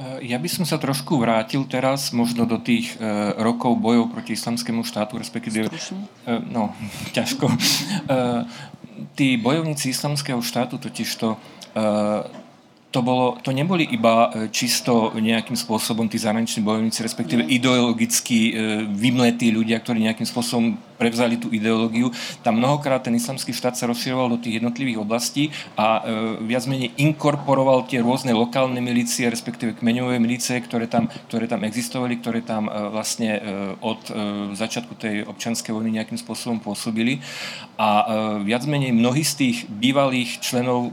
C: Eh, ja by som sa trošku vrátil teraz možno do tých uh, rokov bojov proti islamskému štátu, respektíve... Uh, no, ťažko. Uh, tí bojovníci islamského štátu totiž to bolo, to neboli iba čisto nejakým spôsobom tí zahraniční bojovníci, respektíve ideologicky vymletí ľudia, ktorí nejakým spôsobom prevzali tú ideológiu. Tam mnohokrát ten islamský štát sa rozširoval do tých jednotlivých oblastí a e, viac menej inkorporoval tie rôzne lokálne milície, respektíve kmeňové milície, ktoré tam, ktoré tam existovali, ktoré tam e, vlastne e, od e, začiatku tej občanskej vojny nejakým spôsobom pôsobili. A e, viac menej mnohí z tých bývalých členov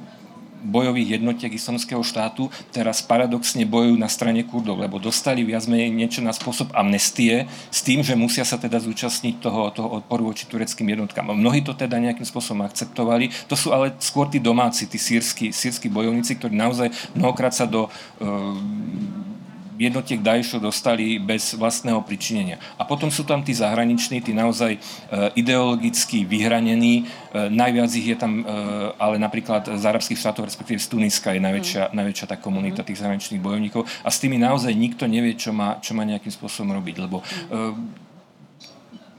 C: bojových jednotiek islamského štátu teraz paradoxne bojujú na strane Kurdov, lebo dostali viac menej niečo na spôsob amnestie s tým, že musia sa teda zúčastniť toho, toho odporu voči tureckým jednotkám. Mnohí to teda nejakým spôsobom akceptovali. To sú ale skôr tí domáci, tí sírsky, sírsky bojovníci, ktorí naozaj mnohokrát sa do uh, jednotiek Daešu dostali bez vlastného pričinenia. A potom sú tam tí zahraniční, tí naozaj e, ideologicky vyhranení. E, najviac ich je tam, e, ale napríklad z arabských štátov, respektíve z Tuniska je najväčšia, mm. najväčšia tá komunita mm. tých zahraničných bojovníkov a s tými naozaj nikto nevie, čo má, čo má nejakým spôsobom robiť, lebo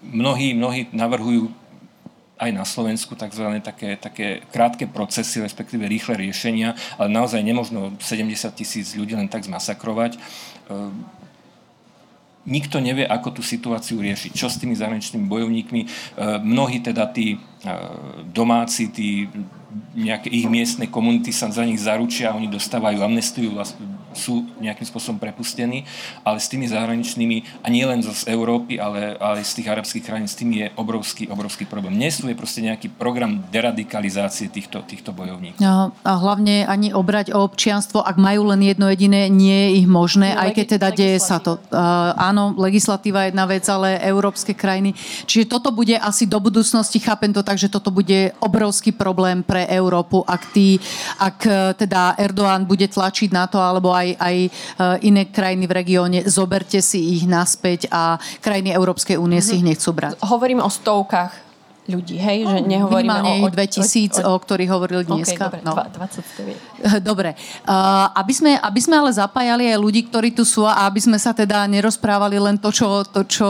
C: mnohí, mnohí navrhujú aj na Slovensku tzv. Také, také krátke procesy, respektíve rýchle riešenia, ale naozaj nemožno 70 tisíc ľudí len tak zmasakrovať. Ehm, nikto nevie, ako tú situáciu riešiť. Čo s tými zahraničnými bojovníkmi? Ehm, mnohí teda tí ehm, domáci, tí nejaké ich miestne komunity sa za nich zaručia, oni dostávajú amnestiu, sú nejakým spôsobom prepustení, ale s tými zahraničnými, a nie len z Európy, ale, ale z tých arabských krajín, s tým je obrovský, obrovský problém. Nesúje proste nejaký program deradikalizácie týchto, týchto bojovníkov.
A: No, a hlavne ani obrať o občianstvo, ak majú len jedno jediné, nie je ich možné, no, aj keď teda deje sa to. Uh, áno, legislatíva je jedna vec, ale európske krajiny. Čiže toto bude asi do budúcnosti, chápem to tak, že toto bude obrovský problém pre Európu, ak, tý, ak e, teda Erdoğan bude tlačiť na to, alebo aj, aj e, iné krajiny v regióne, zoberte si ich naspäť a krajiny Európskej únie mm-hmm. si ich mhm. nechcú brať.
B: Hovorím o stovkách ľudí, hej? Že nehovoríme
A: o, o 2000, o, o, o ktorých hovorili dneska.
B: Okay, dobre,
A: no. 29. Dobre. Uh, aby, sme, aby sme ale zapájali aj ľudí, ktorí tu sú a aby sme sa teda nerozprávali len to, čo, to, čo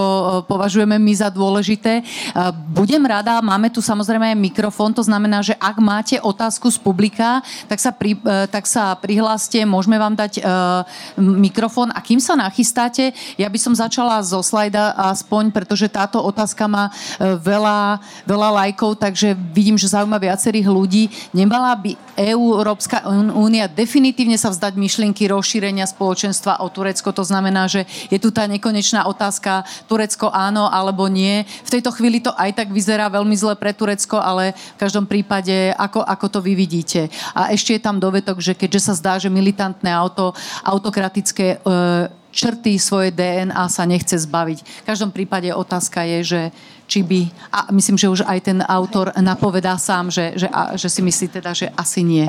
A: považujeme my za dôležité. Uh, budem rada, máme tu samozrejme aj mikrofón, to znamená, že ak máte otázku z publika, tak sa, pri, uh, tak sa prihláste, môžeme vám dať uh, mikrofón a kým sa nachystáte, ja by som začala zo slajda aspoň, pretože táto otázka má uh, veľa veľa lajkov, takže vidím, že zaujíma viacerých ľudí. Nemala by Európska únia definitívne sa vzdať myšlienky rozšírenia spoločenstva o Turecko. To znamená, že je tu tá nekonečná otázka Turecko áno alebo nie. V tejto chvíli to aj tak vyzerá veľmi zle pre Turecko, ale v každom prípade, ako, ako to vy vidíte. A ešte je tam dovetok, že keďže sa zdá, že militantné auto, autokratické e, črty svoje DNA sa nechce zbaviť. V každom prípade otázka je, že či by, a myslím, že už aj ten autor napovedá sám, že, že, a, že si myslí teda, že asi nie.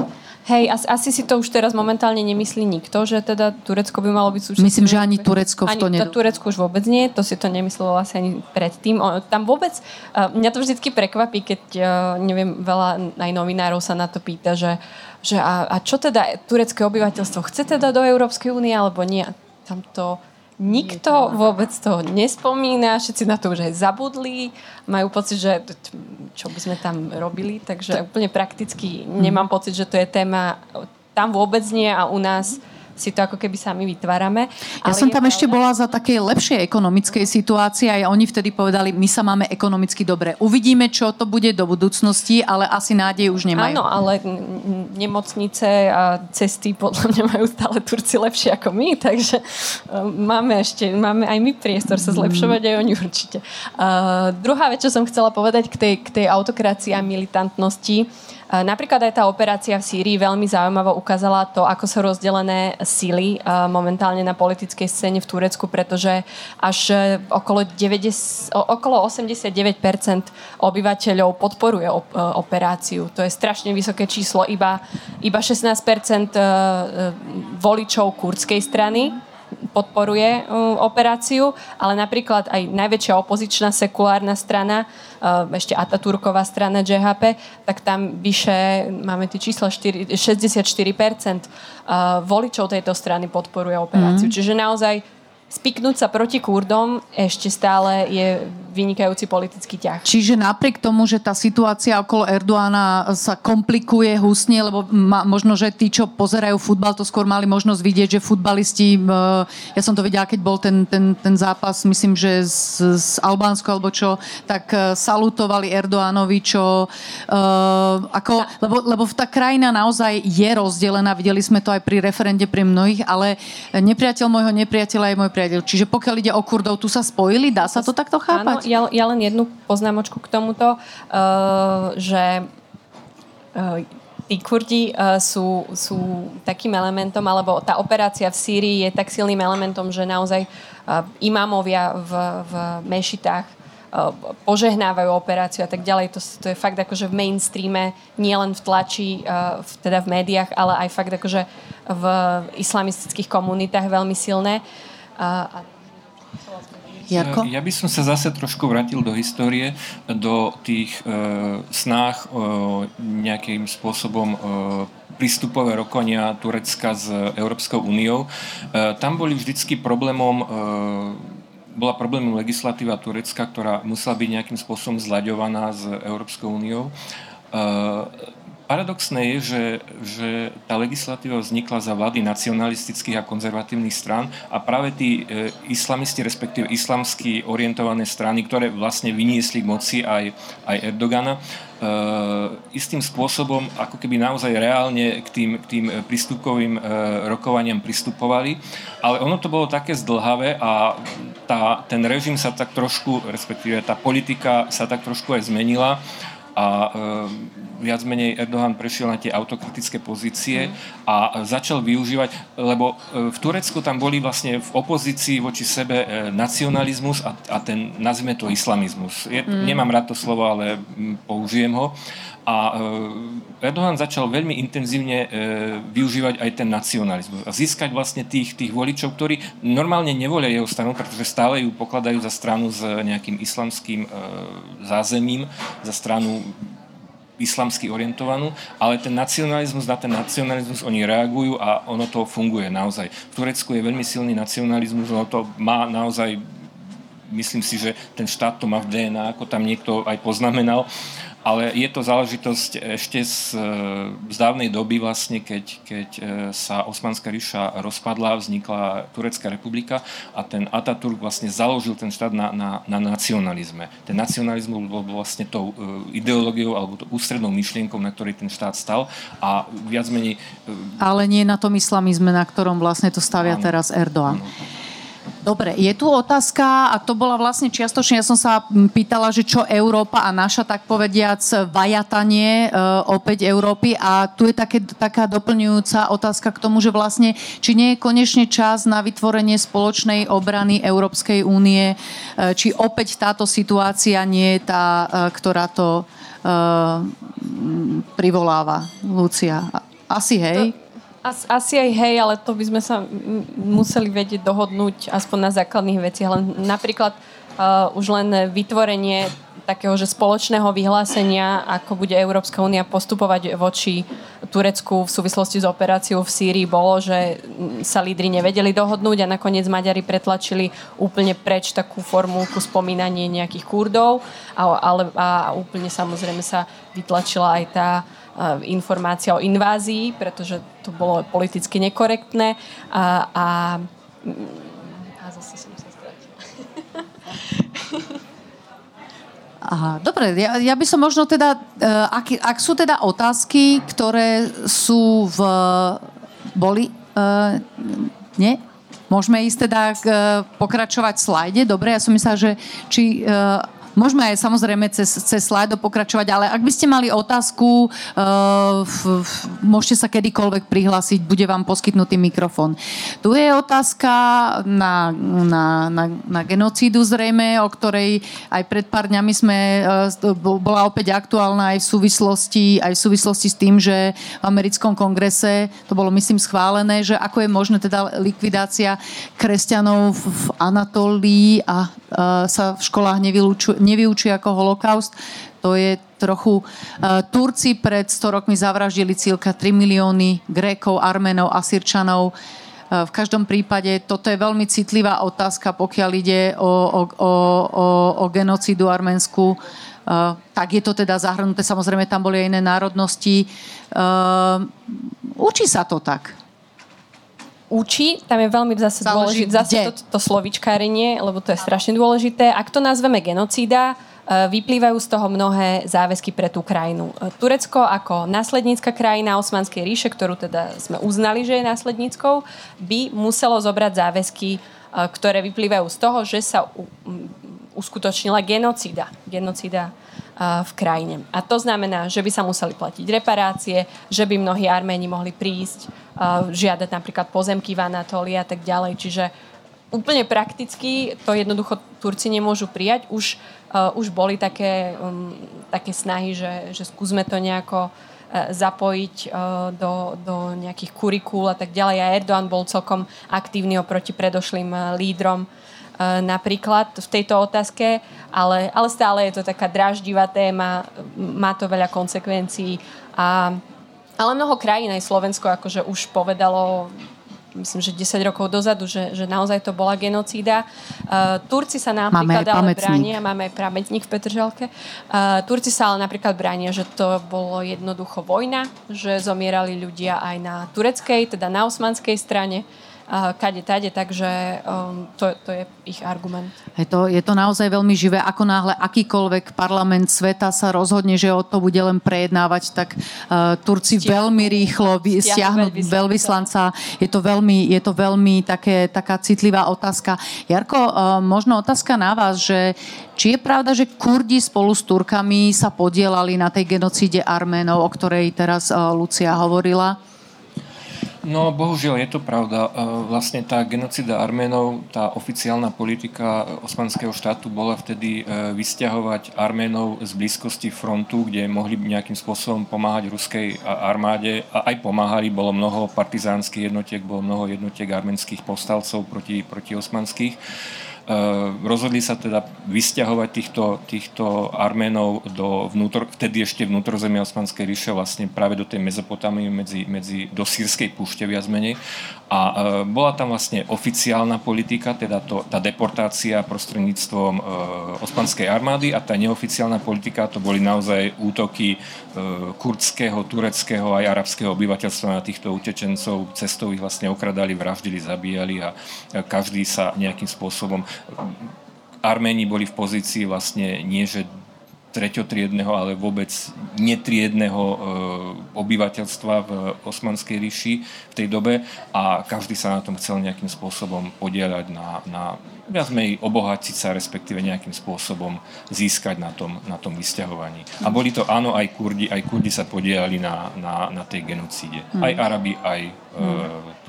B: Hej, asi, asi si to už teraz momentálne nemyslí nikto, že teda Turecko by malo byť súčasťou...
A: Myslím, že ani Turecko v to
B: Ani to Turecko už vôbec nie, to si to nemyslelo asi ani predtým. O, tam vôbec, uh, mňa to vždycky prekvapí, keď, uh, neviem, veľa aj novinárov sa na to pýta, že, že a, a čo teda turecké obyvateľstvo chce teda do Európskej únie alebo nie? Tam to Nikto vôbec to nespomína, všetci na to už aj zabudli, majú pocit, že čo by sme tam robili, takže úplne prakticky nemám pocit, že to je téma tam vôbec nie a u nás si to ako keby sami vytvárame.
A: Ja som tam pravda... ešte bola za také lepšej ekonomickej situácie a oni vtedy povedali, my sa máme ekonomicky dobre. Uvidíme, čo to bude do budúcnosti, ale asi nádej už nemajú.
B: Áno, ale nemocnice a cesty podľa mňa majú stále Turci lepšie ako my, takže uh, máme ešte, máme aj my priestor sa zlepšovať, aj oni určite. Uh, druhá vec, čo som chcela povedať k tej, k tej autokracii a militantnosti, Napríklad aj tá operácia v Sýrii veľmi zaujímavo ukázala to, ako sú rozdelené síly momentálne na politickej scéne v Turecku, pretože až e, okolo, 90, okolo 89% obyvateľov podporuje operáciu. To je strašne vysoké číslo, iba, iba 16% e, voličov kurdskej strany podporuje uh, operáciu, ale napríklad aj najväčšia opozičná sekulárna strana, uh, ešte Ataturková strana JHP, tak tam vyše, máme tie čísla 4, 64% uh, voličov tejto strany podporuje operáciu. Mm. Čiže naozaj spiknúť sa proti Kurdom ešte stále je vynikajúci politický ťah.
A: Čiže napriek tomu, že tá situácia okolo Erdoána sa komplikuje husne, lebo ma, možno, že tí, čo pozerajú futbal, to skôr mali možnosť vidieť, že futbalisti, e, ja som to videla, keď bol ten, ten, ten zápas, myslím, že z, z Albánsko alebo čo, tak e, salutovali Erdoánovi, čo uh, ako, lebo, lebo tá krajina naozaj je rozdelená, videli sme to aj pri referende pri mnohých, ale nepriateľ môjho nepriateľa je môj priateľ. Čiže pokiaľ ide o Kurdov, tu sa spojili, dá sa to takto chápať?
B: Áno, ja, ja len jednu poznámočku k tomuto, uh, že uh, tí Kurdi uh, sú, sú takým elementom, alebo tá operácia v Sýrii je tak silným elementom, že naozaj uh, imámovia v, v mešitách požehnávajú operáciu a tak ďalej. To, to je fakt akože v mainstreame, nie len v tlači, v, teda v médiách, ale aj fakt akože v islamistických komunitách veľmi silné. Uh, a
C: Jarko? Ja by som sa zase trošku vrátil do histórie, do tých e, snách e, nejakým spôsobom e, prístupové rokovania Turecka s Európskou úniou. E, tam boli vždycky problémom e, bola problémom legislatíva Turecka, ktorá musela byť nejakým spôsobom zlaďovaná s Európskou úniou. E, paradoxné je, že, že tá legislatíva vznikla za vlády nacionalistických a konzervatívnych strán a práve tí e, islamisti, respektíve islamsky orientované strany, ktoré vlastne vyniesli k moci aj, aj Erdogana, e, istým spôsobom ako keby naozaj reálne k tým, k tým prístupkovým e, rokovaniam pristupovali. Ale ono to bolo také zdlhavé a tá, ten režim sa tak trošku, respektíve tá politika sa tak trošku aj zmenila a e, viac menej Erdogan prešiel na tie autokritické pozície a začal využívať, lebo e, v Turecku tam boli vlastne v opozícii voči sebe e, nacionalizmus a, a ten, nazvime to islamizmus. Je, mm. Nemám rád to slovo, ale použijem ho. A e, Erdogan začal veľmi intenzívne e, využívať aj ten nacionalizmus a získať vlastne tých, tých voličov, ktorí normálne nevolia jeho stranu, pretože stále ju pokladajú za stranu s nejakým islamským e, zázemím, za stranu islamsky orientovanú, ale ten nacionalizmus, na ten nacionalizmus oni reagujú a ono to funguje naozaj. V Turecku je veľmi silný nacionalizmus, ono to má naozaj myslím si, že ten štát to má v DNA, ako tam niekto aj poznamenal. Ale je to záležitosť ešte z, z dávnej doby vlastne, keď, keď sa Osmanská ríša rozpadla, vznikla Turecká republika a ten Ataturk vlastne založil ten štát na, na, na nacionalizme. Ten nacionalizmus bol vlastne tou ideológiou alebo tou ústrednou myšlienkou, na ktorej ten štát stal a viac menej...
A: Ale nie na tom islamizme, na ktorom vlastne to stavia áno, teraz Erdoğan. Áno. Dobre, je tu otázka, a to bola vlastne čiastočne, ja som sa pýtala, že čo Európa a naša, tak povediac, vajatanie e, opäť Európy a tu je také, taká doplňujúca otázka k tomu, že vlastne, či nie je konečne čas na vytvorenie spoločnej obrany Európskej únie, e, či opäť táto situácia nie je tá, e, ktorá to e, privoláva. Lucia, asi hej? To
B: As, asi aj hej, ale to by sme sa museli vedieť dohodnúť aspoň na základných veciach. Len napríklad uh, už len vytvorenie takého, že spoločného vyhlásenia, ako bude Európska únia postupovať voči Turecku v súvislosti s operáciou v Sýrii, bolo, že sa lídry nevedeli dohodnúť a nakoniec Maďari pretlačili úplne preč takú formulku spomínanie nejakých kurdov a, ale, a úplne samozrejme sa vytlačila aj tá informácia o invázii, pretože to bolo politicky nekorektné a, a, a zase som sa stratila.
A: Dobre, ja, ja by som možno teda, uh, ak, ak sú teda otázky, ktoré sú v, boli, uh, nie? Môžeme ísť teda uh, pokračovať slajde, dobre, ja som myslela, že či uh, Môžeme aj samozrejme cez, cez slajdo pokračovať, ale ak by ste mali otázku, uh, f, f, môžete sa kedykoľvek prihlásiť, bude vám poskytnutý mikrofón. Tu je otázka na, na, na, na genocídu zrejme, o ktorej aj pred pár dňami sme, uh, bola opäť aktuálna aj v súvislosti, aj v súvislosti s tým, že v americkom kongrese, to bolo myslím schválené, že ako je možné teda likvidácia kresťanov v Anatólii a uh, sa v školách nevylučuje nevyučí ako holokaust. To je trochu... Uh, Turci pred 100 rokmi zavraždili cílka 3 milióny Grékov, Arménov, Asyrčanov. Uh, v každom prípade toto je veľmi citlivá otázka, pokiaľ ide o, o, o, o, o genocidu arménsku. Uh, tak je to teda zahrnuté. Samozrejme, tam boli aj iné národnosti. Uh, učí sa to tak
B: učí, tam je veľmi zase Záleží, dôležité zase to, to slovičkárenie, lebo to je strašne dôležité. Ak to nazveme genocída, e, vyplývajú z toho mnohé záväzky pre tú krajinu. E, Turecko ako následnícka krajina Osmanskej ríše, ktorú teda sme uznali, že je následníckou, by muselo zobrať záväzky, e, ktoré vyplývajú z toho, že sa uskutočnila genocída. Genocída v krajine. A to znamená, že by sa museli platiť reparácie, že by mnohí Arméni mohli prísť, žiadať napríklad pozemky v Anatolii a tak ďalej. Čiže úplne prakticky to jednoducho Turci nemôžu prijať. Už, už boli také, um, také snahy, že, že skúsme to nejako zapojiť do, do nejakých kurikúl a tak ďalej. A Erdoğan bol celkom aktívny oproti predošlým lídrom napríklad v tejto otázke, ale, ale stále je to taká draždivá téma, má to veľa konsekvencií a ale mnoho krajín, aj Slovensko, akože už povedalo myslím, že 10 rokov dozadu, že, že naozaj to bola genocída. Uh, Turci sa napríklad ale bránia, máme aj pamätník v Petržalke, uh, Turci sa ale napríklad bránia, že to bolo jednoducho vojna, že zomierali ľudia aj na tureckej, teda na osmanskej strane kade tade, takže um, to, to je ich argument.
A: Je to, je to naozaj veľmi živé. Ako náhle akýkoľvek parlament sveta sa rozhodne, že o to bude len prejednávať, tak uh, Turci stiahnu, veľmi rýchlo stiahnu veľvyslanca. veľvyslanca. Je to veľmi, je to veľmi také, taká citlivá otázka. Jarko, uh, možno otázka na vás, že či je pravda, že Kurdi spolu s Turkami sa podielali na tej genocíde Arménov, o ktorej teraz uh, Lucia hovorila?
C: No, bohužiaľ je to pravda. E, vlastne tá genocida Arménov, tá oficiálna politika osmanského štátu bola vtedy e, vysťahovať Arménov z blízkosti frontu, kde mohli nejakým spôsobom pomáhať ruskej armáde a aj pomáhali. Bolo mnoho partizánskych jednotiek, bolo mnoho jednotiek arménskych povstalcov proti, proti osmanských. Eh, rozhodli sa teda vysťahovať týchto, týchto Arménov do vnútor, vtedy ešte vnútrozemia Osmanskej ríše, vlastne práve do tej Mezopotámie, medzi, medzi, do sírskej púšte viac menej. A e, bola tam vlastne oficiálna politika, teda to, tá deportácia prostredníctvom e, osmanskej armády a tá neoficiálna politika to boli naozaj útoky e, kurdského, tureckého aj arabského obyvateľstva na týchto utečencov. Cestou ich vlastne okradali, vraždili, zabíjali a každý sa nejakým spôsobom Arméni boli v pozícii vlastne nie, že treťotriedného, ale vôbec netriedného e, obyvateľstva v Osmanskej ríši v tej dobe a každý sa na tom chcel nejakým spôsobom podielať na, na viac menej obohatiť sa, respektíve nejakým spôsobom získať na tom, na tom vysťahovaní. A boli to áno, aj Kurdi, aj Kurdi sa podielali na, na, na tej genocíde. Hmm. Aj Arabi, aj e,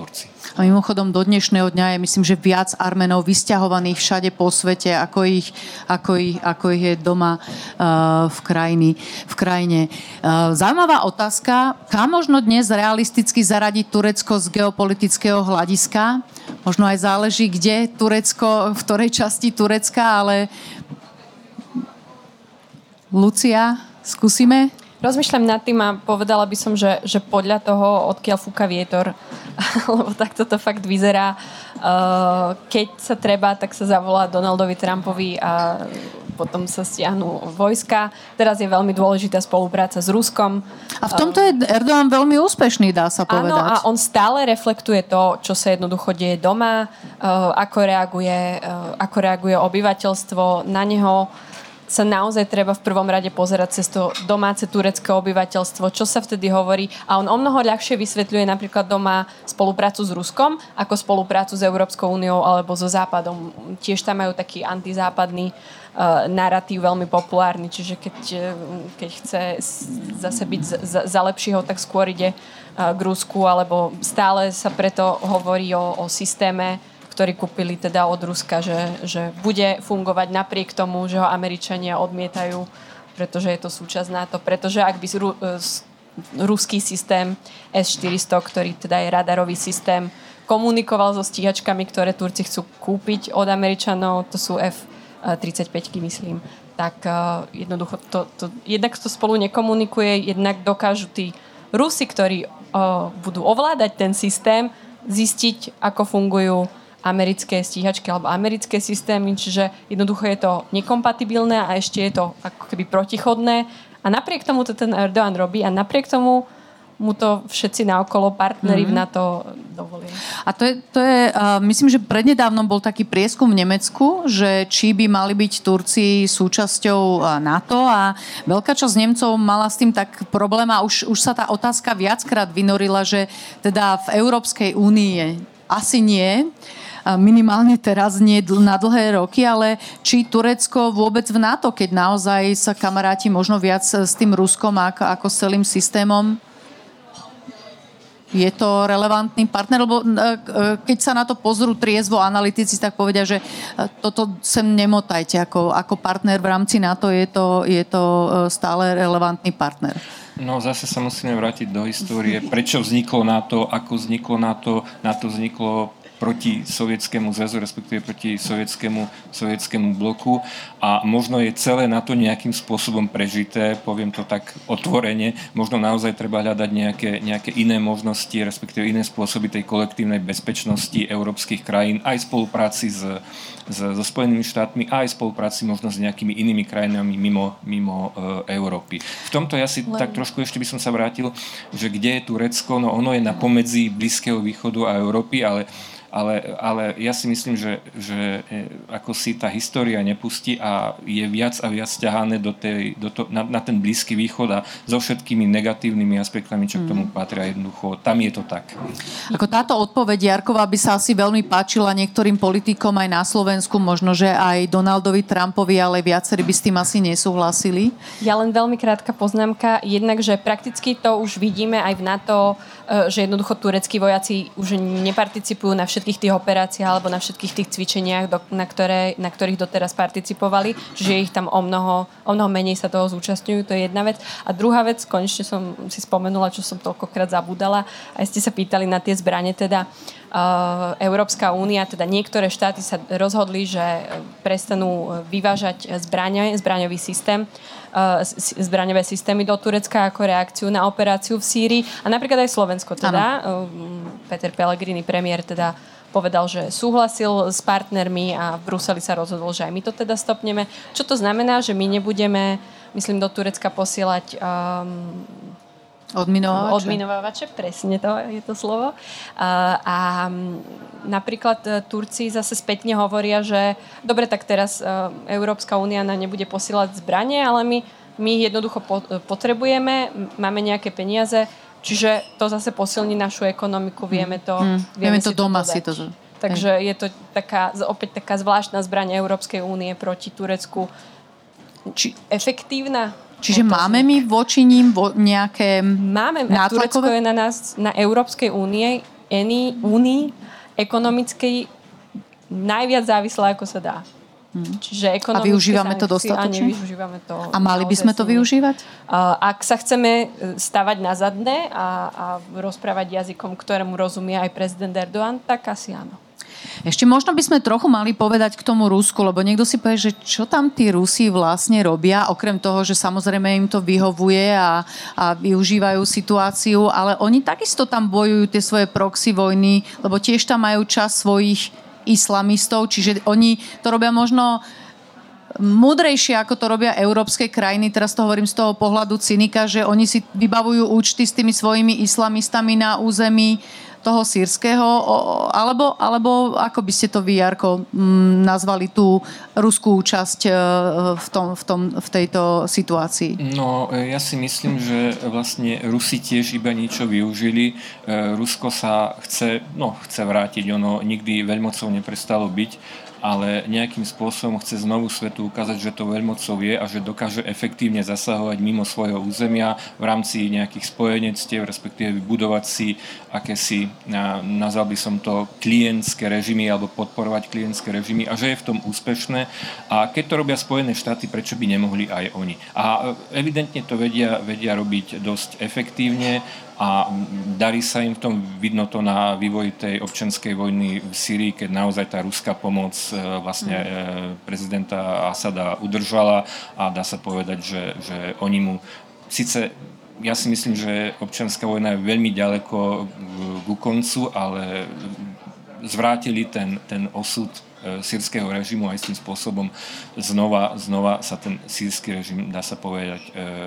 C: Turci.
A: A mimochodom do dnešného dňa je myslím, že viac Armenov vysťahovaných všade po svete, ako ich, ako ich, ako ich je doma uh, v, krajiny, v krajine. Uh, zaujímavá otázka, kam možno dnes realisticky zaradiť Turecko z geopolitického hľadiska? Možno aj záleží, kde Turecko, v ktorej časti Turecka, ale Lucia, skúsime?
B: Rozmýšľam nad tým a povedala by som, že, že podľa toho, odkiaľ fúka vietor, lebo takto to fakt vyzerá. Uh, keď sa treba, tak sa zavolá Donaldovi Trumpovi a potom sa stiahnu vojska. Teraz je veľmi dôležitá spolupráca s Ruskom.
A: A v tomto je Erdogan veľmi úspešný, dá sa povedať.
B: Áno, a on stále reflektuje to, čo sa jednoducho deje doma, uh, ako, reaguje, uh, ako reaguje obyvateľstvo na neho sa naozaj treba v prvom rade pozerať cez to domáce turecké obyvateľstvo, čo sa vtedy hovorí. A on o mnoho ľahšie vysvetľuje napríklad doma spoluprácu s Ruskom, ako spoluprácu s Európskou úniou alebo so Západom. Tiež tam majú taký antizápadný uh, narratív veľmi populárny, čiže keď, uh, keď chce zase byť za, za lepšieho, tak skôr ide uh, k Rusku, alebo stále sa preto hovorí o, o systéme ktorý kúpili teda od Ruska, že, že bude fungovať napriek tomu, že ho Američania odmietajú, pretože je to súčasť NATO. Pretože ak by ru, ruský systém S-400, ktorý teda je radarový systém, komunikoval so stíhačkami, ktoré Turci chcú kúpiť od Američanov, to sú F-35, myslím, tak uh, jednoducho to, to, jednak to spolu nekomunikuje, jednak dokážu tí Rusi, ktorí uh, budú ovládať ten systém, zistiť, ako fungujú americké stíhačky alebo americké systémy, čiže jednoducho je to nekompatibilné a ešte je to ako keby protichodné. A napriek tomu to ten Erdogan robí a napriek tomu mu to všetci naokolo partneri mm-hmm. na to dovolia.
A: A to je, to je uh, myslím, že prednedávnom bol taký prieskum v Nemecku, že či by mali byť Turci súčasťou NATO a veľká časť Nemcov mala s tým tak problém a už, už sa tá otázka viackrát vynorila, že teda v Európskej únii asi nie minimálne teraz nie na dlhé roky, ale či Turecko vôbec v NATO, keď naozaj sa kamaráti možno viac s tým Ruskom ako, ako s celým systémom? Je to relevantný partner? Lebo e, e, keď sa na to pozrú triezvo analytici, tak povedia, že e, toto sem nemotajte. Ako, ako partner v rámci NATO je to, je to stále relevantný partner.
C: No zase sa musíme vrátiť do histórie. Prečo vzniklo NATO, ako vzniklo NATO. NATO vzniklo proti sovietskému zväzu, respektíve proti sovietskému, sovietskému bloku. A možno je celé na to nejakým spôsobom prežité, poviem to tak otvorene, možno naozaj treba hľadať nejaké, nejaké iné možnosti, respektíve iné spôsoby tej kolektívnej bezpečnosti európskych krajín, aj spolupráci s, s, so Spojenými štátmi, aj spolupráci možno s nejakými inými krajinami mimo, mimo e, Európy. V tomto ja si Len... tak trošku ešte by som sa vrátil, že kde je Turecko, no ono je na pomedzi Blízkeho východu a Európy, ale ale, ale ja si myslím, že, že e, ako si tá história nepustí a je viac a viac ťahané do tej, do to, na, na ten Blízky východ a so všetkými negatívnymi aspektami, čo k tomu mm. patria jednoducho. Tam je to tak.
A: Ako táto odpoveď Jarková by sa asi veľmi páčila niektorým politikom aj na Slovensku, možno, že aj Donaldovi Trumpovi, ale viacerí by s tým asi nesúhlasili.
B: Ja len veľmi krátka poznámka. Jednak, že prakticky to už vidíme aj v NATO, že jednoducho tureckí vojaci už neparticipujú na všetkých tých operáciách alebo na všetkých tých cvičeniach, do, na, ktoré, na ktorých doteraz participovali, že ich tam o mnoho, o mnoho menej sa toho zúčastňujú, to je jedna vec. A druhá vec, konečne som si spomenula, čo som toľkokrát zabudala, a ste sa pýtali na tie zbranie, teda uh, Európska únia, teda niektoré štáty sa rozhodli, že prestanú vyvážať zbranie, zbraňový systém zbraňové systémy do Turecka ako reakciu na operáciu v Sýrii. A napríklad aj Slovensko teda. Ano. Peter Pellegrini, premiér, teda povedal, že súhlasil s partnermi a v Bruseli sa rozhodol, že aj my to teda stopneme. Čo to znamená, že my nebudeme, myslím, do Turecka posielať um,
A: Odminovávače.
B: Odminovávače, presne to je to slovo. A, napríklad e, Turci zase spätne hovoria, že dobre, tak teraz uh, Európska únia nám nebude posielať zbranie, ale my, my ich jednoducho po, potrebujeme, máme nejaké peniaze, čiže to zase posilní našu ekonomiku, vieme to, mm.
A: vieme, vieme to doma to si to...
B: Takže je to taká, opäť taká zvláštna zbraň Európskej únie proti Turecku. Či, efektívna?
A: Čiže otázka. máme my voči ním vo, nejaké
B: Máme. Nátlakové? Turecko je na nás, na Európskej únie, únii ekonomickej najviac závislá, ako sa dá.
A: Hmm. Čiže a využívame to dostatočne?
B: A, to
A: a mali by sme to využívať?
B: Ak sa chceme e, stavať na zadne a, a rozprávať jazykom, ktorému rozumie aj prezident Erdogan, tak asi áno.
A: Ešte možno by sme trochu mali povedať k tomu Rusku, lebo niekto si povie, že čo tam tí Rusi vlastne robia, okrem toho, že samozrejme im to vyhovuje a, a využívajú situáciu, ale oni takisto tam bojujú tie svoje proxy vojny, lebo tiež tam majú čas svojich islamistov, čiže oni to robia možno múdrejšie, ako to robia európske krajiny. Teraz to hovorím z toho pohľadu cynika, že oni si vybavujú účty s tými svojimi islamistami na území toho sírskeho, alebo, alebo ako by ste to vy, Jarko, mm, nazvali tú ruskú účasť e, v, tom, v, tom, v tejto situácii?
C: No, ja si myslím, že vlastne Rusi tiež iba niečo využili. E, Rusko sa chce, no, chce vrátiť, ono nikdy veľmocou neprestalo byť ale nejakým spôsobom chce znovu svetu ukázať, že to veľmocou je a že dokáže efektívne zasahovať mimo svojho územia v rámci nejakých spojenectiev, respektíve vybudovať si akési, nazval by som to, klientské režimy alebo podporovať klientské režimy a že je v tom úspešné. A keď to robia Spojené štáty, prečo by nemohli aj oni? A evidentne to vedia, vedia robiť dosť efektívne a darí sa im v tom, vidno to na vývoji tej občianskej vojny v Syrii, keď naozaj tá ruská pomoc e, vlastne mm. e, prezidenta Asada udržala a dá sa povedať, že, že oni mu síce ja si myslím, že občianská vojna je veľmi ďaleko ku koncu, ale zvrátili ten, ten osud e, sírskeho režimu aj s tým spôsobom znova, znova sa ten sírsky režim, dá sa povedať,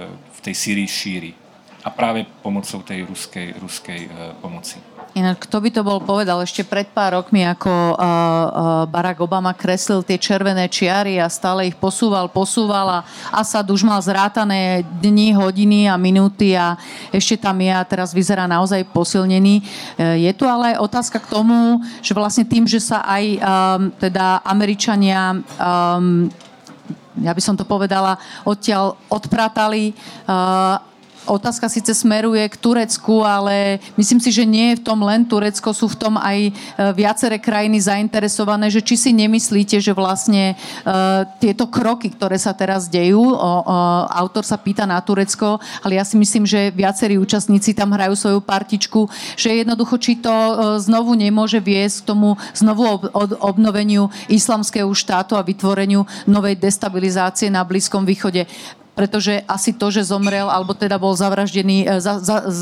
C: v tej Syrii šíri a práve pomocou tej ruskej, ruskej e, pomoci.
A: Inak kto by to bol povedal ešte pred pár rokmi, ako uh, uh, Barack Obama kreslil tie červené čiary a stále ich posúval, posúval a Asad už mal zrátané dni, hodiny a minúty a ešte tam je a teraz vyzerá naozaj posilnený. Uh, je tu ale otázka k tomu, že vlastne tým, že sa aj um, teda Američania um, ja by som to povedala, odtiaľ odpratali uh, otázka síce smeruje k Turecku, ale myslím si, že nie je v tom len Turecko, sú v tom aj e, viaceré krajiny zainteresované, že či si nemyslíte, že vlastne uh, tieto kroky, ktoré sa teraz dejú, autor sa pýta na Turecko, ale ja si myslím, že viacerí účastníci tam hrajú svoju partičku, že jednoducho, či to uh, znovu nemôže viesť k tomu znovu ob, ob, obnoveniu islamského štátu a vytvoreniu novej destabilizácie na Blízkom východe pretože asi to, že zomrel, alebo teda bol zavraždený, e, za, za, z,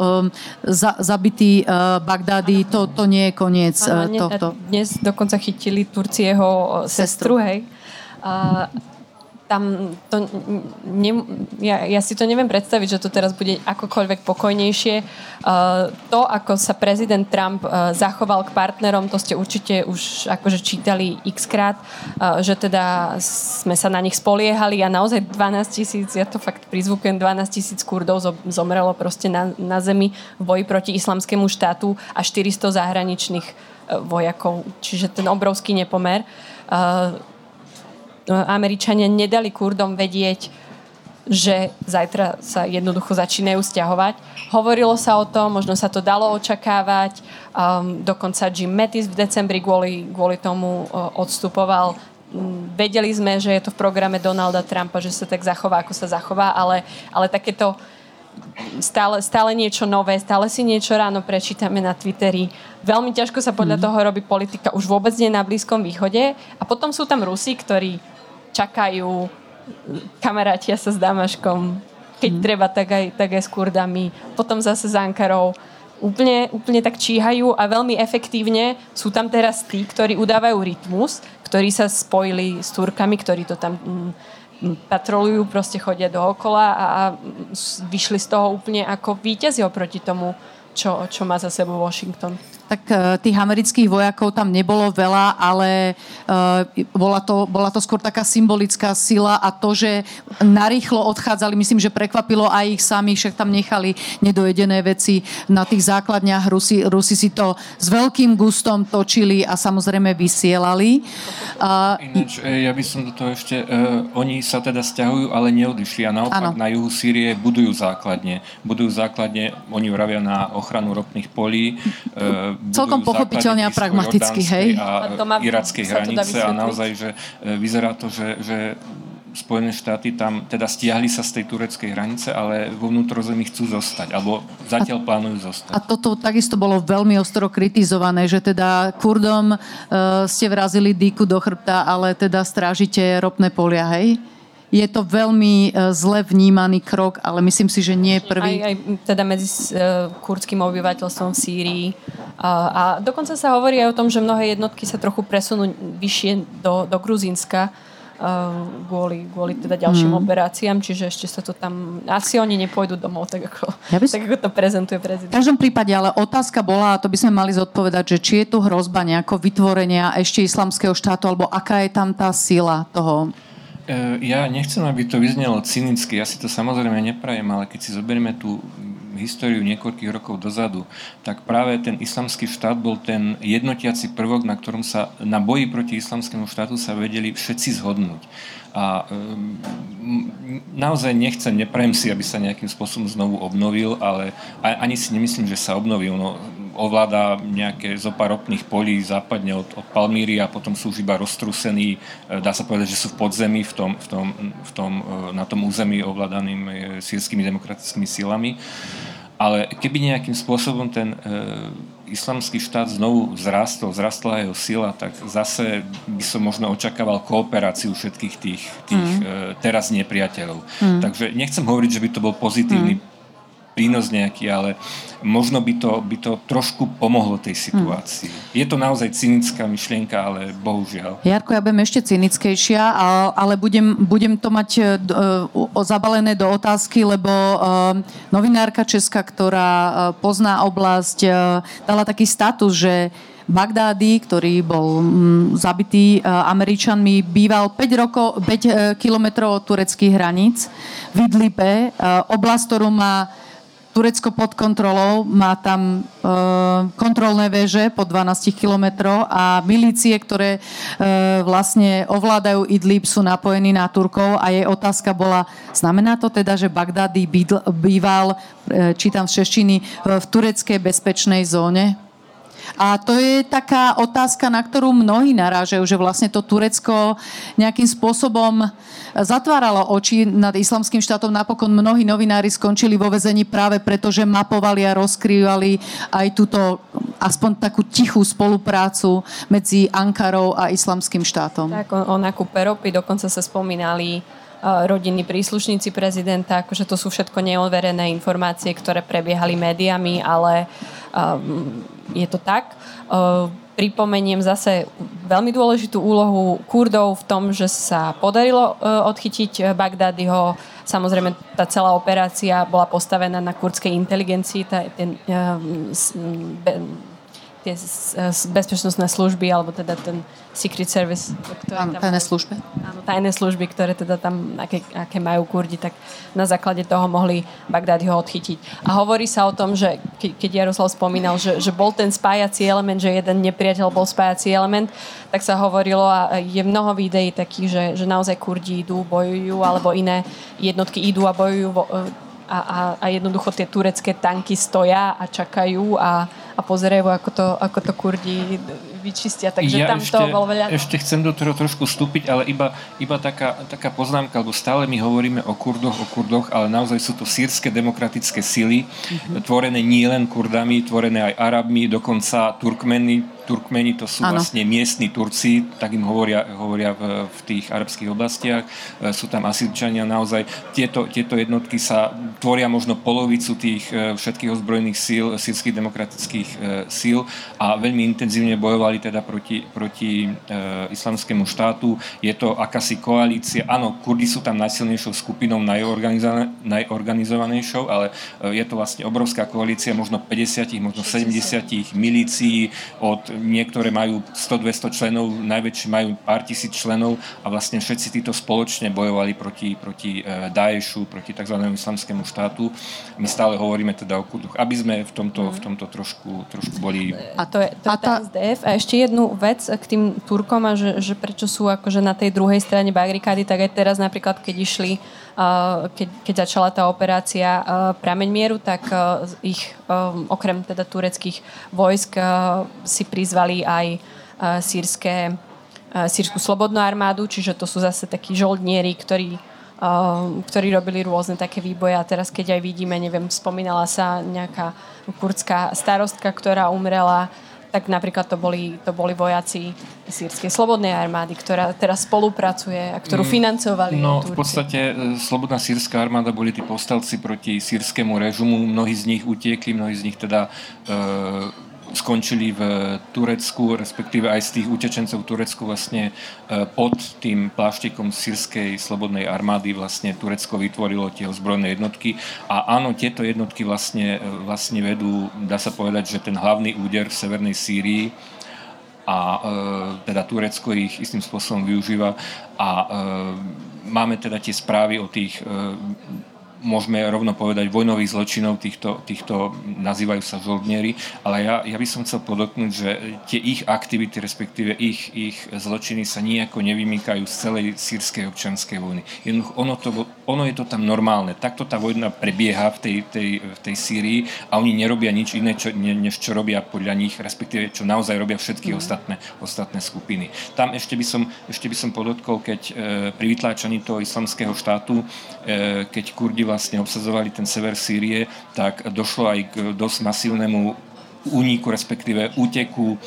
A: um, za, zabitý uh, Bagdády, to, to nie je koniec uh, tohto.
B: Dnes dokonca chytili Turci jeho sestru, hej. Uh, tam to, ne, ja, ja si to neviem predstaviť, že to teraz bude akokoľvek pokojnejšie. Uh, to, ako sa prezident Trump uh, zachoval k partnerom, to ste určite už akože čítali x krát, uh, že teda sme sa na nich spoliehali a naozaj 12 tisíc, ja to fakt prizvukujem, 12 tisíc kurdov zomrelo proste na, na zemi v boji proti islamskému štátu a 400 zahraničných vojakov. Čiže ten obrovský nepomer. Američania nedali Kurdom vedieť, že zajtra sa jednoducho začínajú stiahovať. Hovorilo sa o tom, možno sa to dalo očakávať. Um, dokonca Jim Mattis v decembri kvôli, kvôli tomu uh, odstupoval. Um, vedeli sme, že je to v programe Donalda Trumpa, že sa tak zachová, ako sa zachová, ale, ale takéto stále, stále niečo nové, stále si niečo ráno prečítame na Twitteri. Veľmi ťažko sa podľa mm. toho robí politika, už vôbec nie na Blízkom východe. A potom sú tam Rusi, ktorí čakajú kamarátia sa s Damaškom, keď mm. treba, tak aj, tak aj s Kurdami. Potom zase s Ankarou úplne, úplne tak číhajú a veľmi efektívne sú tam teraz tí, ktorí udávajú rytmus, ktorí sa spojili s Turkami, ktorí to tam mm, mm patrolujú, proste chodia dookola a, a vyšli z toho úplne ako víťazi oproti tomu, čo, čo má za sebou Washington
A: tak uh, tých amerických vojakov tam nebolo veľa, ale uh, bola, to, bola to skôr taká symbolická sila a to, že narýchlo odchádzali, myslím, že prekvapilo aj ich samých, však tam nechali nedojedené veci na tých základniach. Rusi, Rusi si to s veľkým gustom točili a samozrejme vysielali.
C: Ináč, ja by som do toho ešte, uh, oni sa teda stiahujú, ale neodišli a naopak ano. na juhu Sýrie budujú základne. Budujú základne, oni vravia na ochranu ropných polí, uh,
A: celkom pochopiteľne a pragmaticky, hej?
C: A, a irackej hranice a naozaj, že e, vyzerá to, že, že Spojené štáty tam teda stiahli sa z tej tureckej hranice, ale vo vnútrozemí chcú zostať, alebo zatiaľ a, plánujú zostať.
A: A toto takisto bolo veľmi ostro kritizované, že teda Kurdom uh, ste vrazili dýku do chrbta, ale teda strážite ropné polia, hej? Je to veľmi e, zle vnímaný krok, ale myslím si, že nie je prvý.
B: Aj, aj teda medzi uh, kurdským obyvateľstvom v Sýrii. A, a dokonca sa hovorí aj o tom, že mnohé jednotky sa trochu presunú vyššie do, do Gruzínska uh, kvôli, kvôli teda ďalším mm. operáciám, čiže ešte sa to tam... Asi oni nepôjdu domov, tak ako, ja by... tak ako to prezentuje prezident.
A: V každom prípade, ale otázka bola, a to by sme mali zodpovedať, že či je tu hrozba nejako vytvorenia ešte islamského štátu, alebo aká je tam tá sila toho
C: E, ja nechcem, aby to vyznelo cynicky, ja si to samozrejme neprajem, ale keď si zoberieme tú históriu niekoľkých rokov dozadu, tak práve ten islamský štát bol ten jednotiaci prvok, na ktorom sa na boji proti islamskému štátu sa vedeli všetci zhodnúť. A um, naozaj nechcem, neprajem si, aby sa nejakým spôsobom znovu obnovil, ale ani si nemyslím, že sa obnovil. No, ovláda nejaké zopár ropných polí západne od, od Palmíry a potom sú už iba roztrúsení, e, dá sa povedať, že sú v podzemí v tom, v tom, v tom, e, na tom území ovládaným e, sírskymi demokratickými silami. Ale keby nejakým spôsobom ten e, islamský štát znovu vzrastol, vzrastla jeho sila, tak zase by som možno očakával kooperáciu všetkých tých, tých mm. e, teraz nepriateľov. Mm. Takže nechcem hovoriť, že by to bol pozitívny mm prínos nejaký, ale možno by to, by to trošku pomohlo tej situácii. Hmm. Je to naozaj cynická myšlienka, ale bohužiaľ.
A: Jarko, ja budem ešte cynickejšia, ale budem, budem to mať e, o, zabalené do otázky, lebo uh, novinárka Česka, ktorá pozná oblasť, dala taký status, že Bagdády, ktorý bol mm, zabitý Američanmi, býval 5, rokov, 5 kilometrov od tureckých hraníc v Idlibe, oblasť, ktorú má Turecko pod kontrolou, má tam e, kontrolné väže po 12 kilometrov a milície, ktoré e, vlastne ovládajú Idlib, sú napojení na Turkov a jej otázka bola, znamená to teda, že Bagdady býval, e, čítam z češtiny, v tureckej bezpečnej zóne? A to je taká otázka, na ktorú mnohí narážajú, že vlastne to Turecko nejakým spôsobom zatváralo oči nad islamským štátom. Napokon mnohí novinári skončili vo vezení práve preto, že mapovali a rozkrývali aj túto aspoň takú tichú spoluprácu medzi Ankarou a islamským štátom.
B: Tak o, o nákupe ropy dokonca sa spomínali rodinní príslušníci prezidenta, akože to sú všetko neoverené informácie, ktoré prebiehali médiami, ale um, je to tak. Pripomeniem zase veľmi dôležitú úlohu Kurdov v tom, že sa podarilo odchytiť Bagdádyho. Samozrejme, tá celá operácia bola postavená na kurdskej inteligencii. Tá, ten, be, tie bezpečnostné služby, alebo teda ten Secret Service.
A: Ktoré áno, tajné služby.
B: Áno, tajné služby, ktoré teda tam, aké, aké majú Kurdi, tak na základe toho mohli Bagdád ho odchytiť. A hovorí sa o tom, že keď Jaroslav spomínal, že, že bol ten spájací element, že jeden nepriateľ bol spájací element, tak sa hovorilo a je mnoho videí takých, že, že naozaj Kurdi idú, bojujú, alebo iné jednotky idú a bojujú vo, a, a, a jednoducho tie turecké tanky stoja a čakajú a, a pozerajú, ako to, ako to Kurdi vyčistia. Takže ja tam ešte, to bolo veľa...
C: Ešte chcem do toho trošku vstúpiť, ale iba, iba taká, taká poznámka, lebo stále my hovoríme o Kurdoch, o Kurdoch, ale naozaj sú to sírske demokratické sily, mm-hmm. tvorené nielen Kurdami, tvorené aj Arabmi, dokonca Turkmeny, Turkmeni to sú ano. vlastne miestni Turci, tak im hovoria, hovoria v, v tých arabských oblastiach. E, sú tam Asirčania naozaj. Tieto, tieto jednotky sa tvoria možno polovicu tých e, všetkých ozbrojených síl, sírskych demokratických e, síl a veľmi intenzívne bojovali teda proti, proti islamskému štátu. Je to akási koalícia. Áno, Kurdi sú tam najsilnejšou skupinou, najorganizovanejšou, ale je to vlastne obrovská koalícia, možno 50, možno 70 milícií od niektoré majú 100-200 členov, najväčšie majú pár tisíc členov a vlastne všetci títo spoločne bojovali proti, proti e, Daešu, proti tzv. islamskému štátu. My stále hovoríme teda o kurdoch, aby sme v tomto, v tomto trošku, trošku boli...
B: A to je, to je tá SDF. A ešte jednu vec k tým Turkom a že, že prečo sú akože na tej druhej strane bagrikády, tak aj teraz napríklad, keď išli keď, keď začala tá operácia Prameň mieru, tak ich okrem teda tureckých vojsk si prizvali aj sírske, sírsku slobodnú armádu, čiže to sú zase takí žoldnieri, ktorí ktorí robili rôzne také výboje. A teraz keď aj vidíme, neviem, spomínala sa nejaká kurdská starostka, ktorá umrela tak napríklad to boli, to boli vojaci sírskej slobodnej armády, ktorá teraz spolupracuje a ktorú mm, financovali.
C: No, v podstate e, slobodná sírska armáda boli tí povstalci proti sírskému režimu. Mnohí z nich utiekli, mnohí z nich teda e, skončili v Turecku, respektíve aj z tých utečencov v Turecku vlastne e, pod tým pláštikom sírskej slobodnej armády vlastne Turecko vytvorilo tie ozbrojené jednotky. A áno, tieto jednotky vlastne, e, vlastne vedú, dá sa povedať, že ten hlavný úder v severnej Sýrii a e, teda Turecko ich istým spôsobom využíva. A e, máme teda tie správy o tých e, môžeme rovno povedať, vojnových zločinov, týchto, týchto nazývajú sa žoldnieri, ale ja, ja by som chcel podotknúť, že tie ich aktivity, respektíve ich, ich zločiny sa nejako nevymýkajú z celej sírskej občanskej vojny. Jednoducho, ono, to, ono je to tam normálne. Takto tá vojna prebieha v tej, tej, v tej Sýrii a oni nerobia nič iné, čo, ne, než čo robia podľa nich, respektíve čo naozaj robia všetky mm. ostatné, ostatné skupiny. Tam ešte by som, ešte by som podotkol, keď e, pri vytláčaní toho islamského štátu, e, keď Kurdi vlastne obsadzovali ten sever Sýrie, tak došlo aj k dosť masívnemu úniku, respektíve úteku e,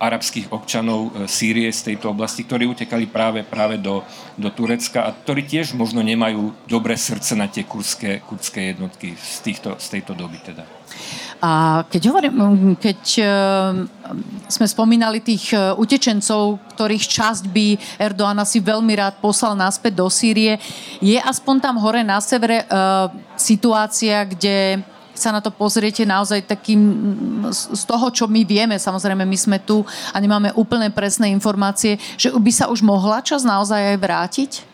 C: arabských občanov e, Sýrie z tejto oblasti, ktorí utekali práve, práve do, do Turecka a ktorí tiež možno nemajú dobré srdce na tie kurdské, kurdské jednotky z, týchto, z tejto doby teda.
A: A keď, hovorím, keď e, sme spomínali tých e, utečencov, ktorých časť by Erdoğan asi veľmi rád poslal naspäť do Sýrie, je aspoň tam hore na severe e, situácia, kde sa na to pozriete naozaj takým z toho, čo my vieme, samozrejme my sme tu a nemáme úplne presné informácie, že by sa už mohla čas naozaj aj vrátiť?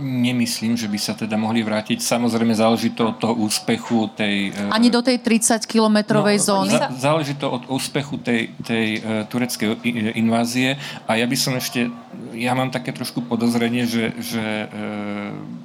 C: Nemyslím, že by sa teda mohli vrátiť. Samozrejme záleží to od toho úspechu tej...
A: Uh, Ani do tej 30-kilometrovej no, zóny? Za,
C: záleží to od úspechu tej, tej uh, tureckej invázie a ja by som ešte... Ja mám také trošku podozrenie, že, že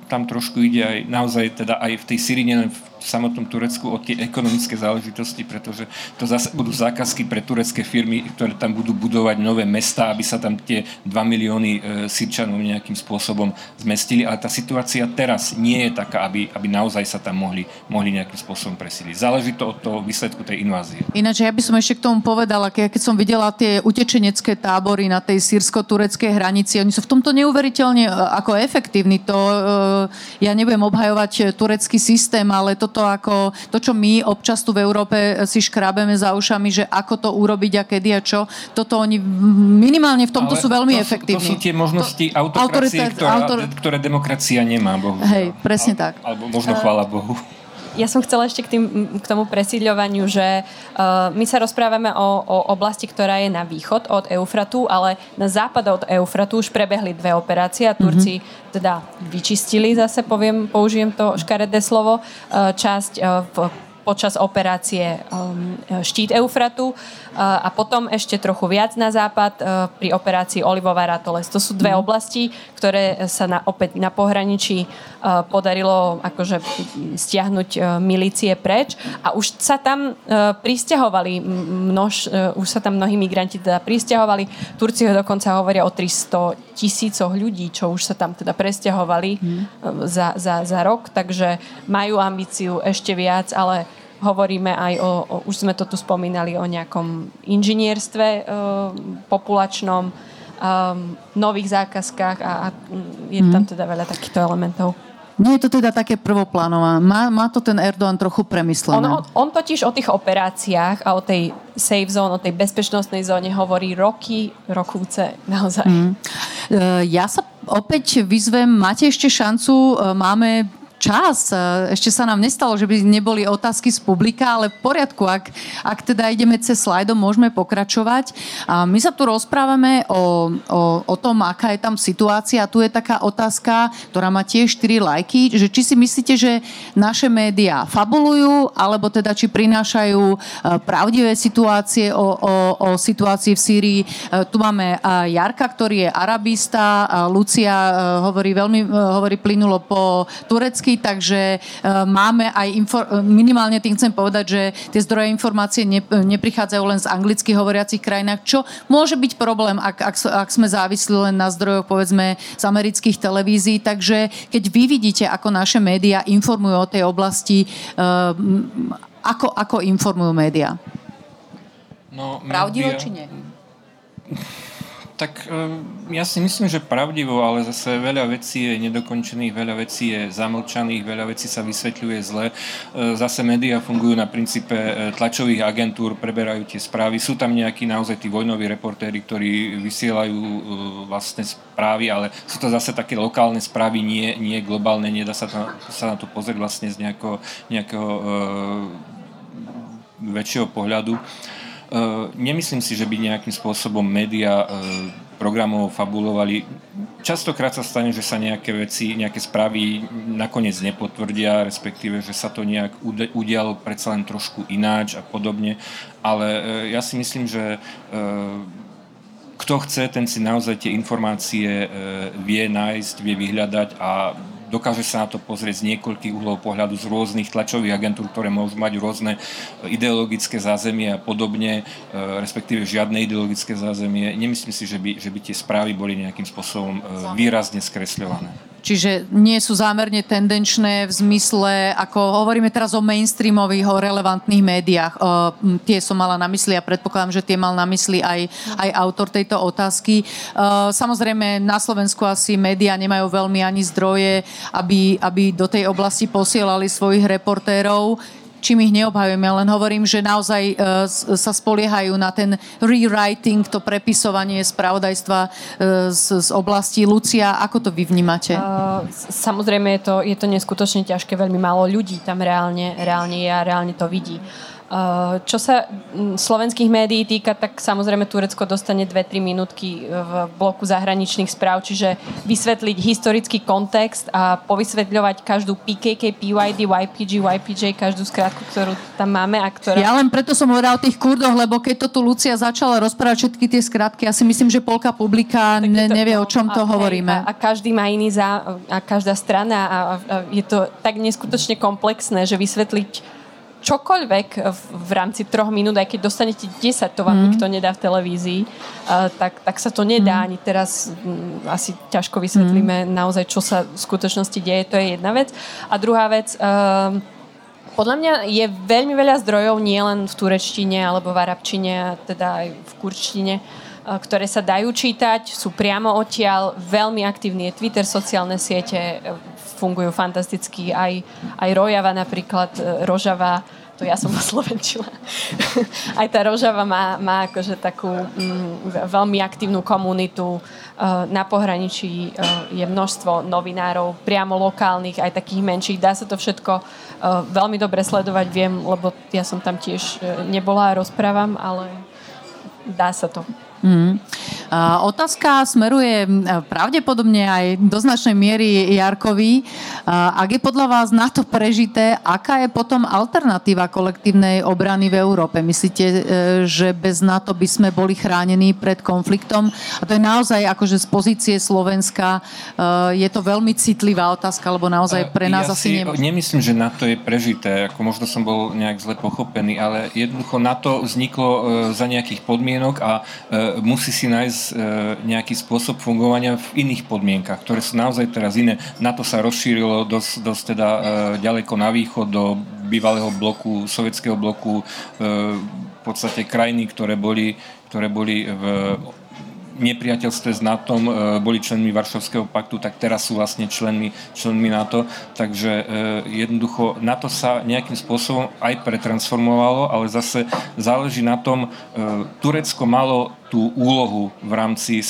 C: tam trošku ide aj naozaj teda aj v tej Syrii, nielen v samotnom Turecku o tie ekonomické záležitosti, pretože to zase budú zákazky pre turecké firmy, ktoré tam budú budovať nové mesta, aby sa tam tie 2 milióny e, Sýrčanov nejakým spôsobom zmestili. Ale tá situácia teraz nie je taká, aby, aby naozaj sa tam mohli, mohli nejakým spôsobom presíliť. Záleží to od toho výsledku tej invázie.
A: Ináč ja by som ešte k tomu povedala, keď som videla tie utečenecké tábory na tej sírsko-tureckej hranici, oni sú v tomto neuveriteľne e, ako efektívni. To, e, ja nebudem obhajovať turecký systém, ale to toto ako, to, čo my občas tu v Európe si škrábeme za ušami, že ako to urobiť a kedy a čo, toto oni minimálne v tomto Ale sú veľmi
C: to
A: efektívni.
C: To sú tie možnosti to, autokracie, ktorá, autor... ktoré demokracia nemá, bohu.
A: Hej, presne Al, tak.
C: Alebo možno chvála Bohu
B: ja som chcela ešte k, tým, k tomu presídľovaniu, že uh, my sa rozprávame o, o oblasti, ktorá je na východ od Eufratu, ale na západ od Eufratu už prebehli dve operácie a Turci mm-hmm. teda vyčistili, zase poviem, použijem to škaredé slovo, uh, časť uh, v počas operácie um, Štít Eufratu uh, a potom ešte trochu viac na západ uh, pri operácii Olivová Ratoles. To sú dve mm. oblasti, ktoré sa na, opäť na pohraničí uh, podarilo akože stiahnuť milície preč a už sa tam pristahovali množ, už sa tam mnohí migranti teda pristahovali. Turci dokonca hovoria o 300 tisícoch ľudí, čo už sa tam teda presťahovali mm. za, za, za rok, takže majú ambíciu ešte viac, ale hovoríme aj o, o už sme to tu spomínali, o nejakom inžinierstve e, populačnom, um, nových zákazkách a, a je tam mhm. teda veľa takýchto elementov.
A: Nie je to teda také prvoplánové. Má, má to ten Erdogan trochu premyslené.
B: On, on, on totiž o tých operáciách a o tej safe zone, o tej bezpečnostnej zóne hovorí roky, rokúce naozaj. Mm.
A: Ja sa opäť vyzvem, máte ešte šancu, e, máme čas. Ešte sa nám nestalo, že by neboli otázky z publika, ale v poriadku, ak, ak teda ideme cez slajdom, môžeme pokračovať. A my sa tu rozprávame o, o, o tom, aká je tam situácia. Tu je taká otázka, ktorá má tiež 4 lajky, že či si myslíte, že naše médiá fabulujú, alebo teda či prinášajú e, pravdivé situácie o, o, o situácii v Sýrii. E, tu máme e, Jarka, ktorý je arabista, Lucia hovorí veľmi hovorí plynulo po turecky, otázky, takže e, máme aj infor- minimálne tým chcem povedať, že tie zdroje informácie ne, neprichádzajú len z anglicky hovoriacich krajinách, čo môže byť problém, ak, ak, ak sme závislí len na zdrojoch povedzme z amerických televízií. Takže keď vy vidíte, ako naše médiá informujú o tej oblasti, uh, ako, ako informujú médiá? No, Pravdivo či nie?
C: Tak ehm, ja si myslím, že pravdivo, ale zase veľa vecí je nedokončených, veľa vecí je zamlčaných, veľa vecí sa vysvetľuje zle. Ehm, zase médiá fungujú na princípe e, tlačových agentúr, preberajú tie správy. Sú tam nejakí naozaj tí vojnoví reportéri, ktorí vysielajú e, vlastné správy, ale sú to zase také lokálne správy, nie, nie globálne, nedá sa, to, sa na to pozrieť vlastne z nejakého, nejakého e, väčšieho pohľadu. Eh, nemyslím si, že by nejakým spôsobom média eh, programov fabulovali. Častokrát sa stane, že sa nejaké veci, nejaké správy nakoniec nepotvrdia, respektíve, že sa to nejak udialo predsa len trošku ináč a podobne. Ale eh, ja si myslím, že kto chce, ten si naozaj tie informácie vie nájsť, vie vyhľadať a dokáže sa na to pozrieť z niekoľkých uhlov pohľadu, z rôznych tlačových agentúr, ktoré môžu mať rôzne ideologické zázemie a podobne, e, respektíve žiadne ideologické zázemie. Nemyslím si, že by, že by tie správy boli nejakým spôsobom e, výrazne skresľované.
A: Čiže nie sú zámerne tendenčné v zmysle, ako hovoríme teraz o mainstreamových, o relevantných médiách. O, tie som mala na mysli a predpokladám, že tie mal na mysli aj, aj autor tejto otázky. O, samozrejme, na Slovensku asi médiá nemajú veľmi ani zdroje, aby, aby do tej oblasti posielali svojich reportérov čím ich neobhajujem, ja len hovorím, že naozaj uh, sa spoliehajú na ten rewriting, to prepisovanie spravodajstva uh, z, z oblasti. Lucia, ako to vy vnímate? Uh,
B: samozrejme je to, je to neskutočne ťažké, veľmi málo ľudí tam reálne, reálne je a reálne to vidí. Čo sa slovenských médií týka, tak samozrejme Turecko dostane 2-3 minútky v bloku zahraničných správ, čiže vysvetliť historický kontext a povysvetľovať každú PKK, PYD, YPG, YPJ, každú skratku, ktorú tam máme. A ktorá...
A: Ja len preto som hovorila o tých kurdoch, lebo keď to tu Lucia začala rozprávať všetky tie skratky, ja si myslím, že polka publika ne, nevie, o čom to a, hovoríme.
B: A, a každý má iný za, a každá strana a, a je to tak neskutočne komplexné, že vysvetliť čokoľvek v, v rámci troch minút, aj keď dostanete 10, to vám mm. nikto nedá v televízii, uh, tak, tak sa to nedá. Mm. Ani teraz um, asi ťažko vysvetlíme mm. naozaj, čo sa v skutočnosti deje. To je jedna vec. A druhá vec, uh, podľa mňa je veľmi veľa zdrojov, nielen v turečtine alebo v arabčine, teda aj v kurčtine, ktoré sa dajú čítať, sú priamo odtiaľ, veľmi aktívny je Twitter, sociálne siete, fungujú fantasticky. Aj, aj Rojava napríklad, e, Rožava, to ja som oslovenčila. aj tá Rožava má, má akože takú mm, veľmi aktívnu komunitu. Uh, na pohraničí uh, je množstvo novinárov, priamo lokálnych, aj takých menších. Dá sa to všetko veľmi dobre sledovať, viem, lebo ja som tam tiež nebola a rozprávam, ale dá sa to. Mm.
A: Otázka smeruje pravdepodobne aj do značnej miery Jarkovi. Ak je podľa vás na to prežité, aká je potom alternatíva kolektívnej obrany v Európe? Myslíte, e, že bez NATO by sme boli chránení pred konfliktom? A to je naozaj akože z pozície Slovenska e, je to veľmi citlivá otázka, lebo naozaj pre nás
C: ja
A: asi
C: nie... nemyslím, že NATO je prežité, ako možno som bol nejak zle pochopený, ale jednoducho NATO vzniklo e, za nejakých podmienok a musí si nájsť e, nejaký spôsob fungovania v iných podmienkach, ktoré sú naozaj teraz iné. Na to sa rozšírilo dosť, dosť teda e, ďaleko na východ do bývalého bloku, sovietského bloku, v podstate krajiny, ktoré boli, ktoré boli v nepriateľstve s NATO boli členmi Varšavského paktu, tak teraz sú vlastne členmi, členmi NATO. Takže jednoducho NATO sa nejakým spôsobom aj pretransformovalo, ale zase záleží na tom, Turecko malo tú úlohu v rámci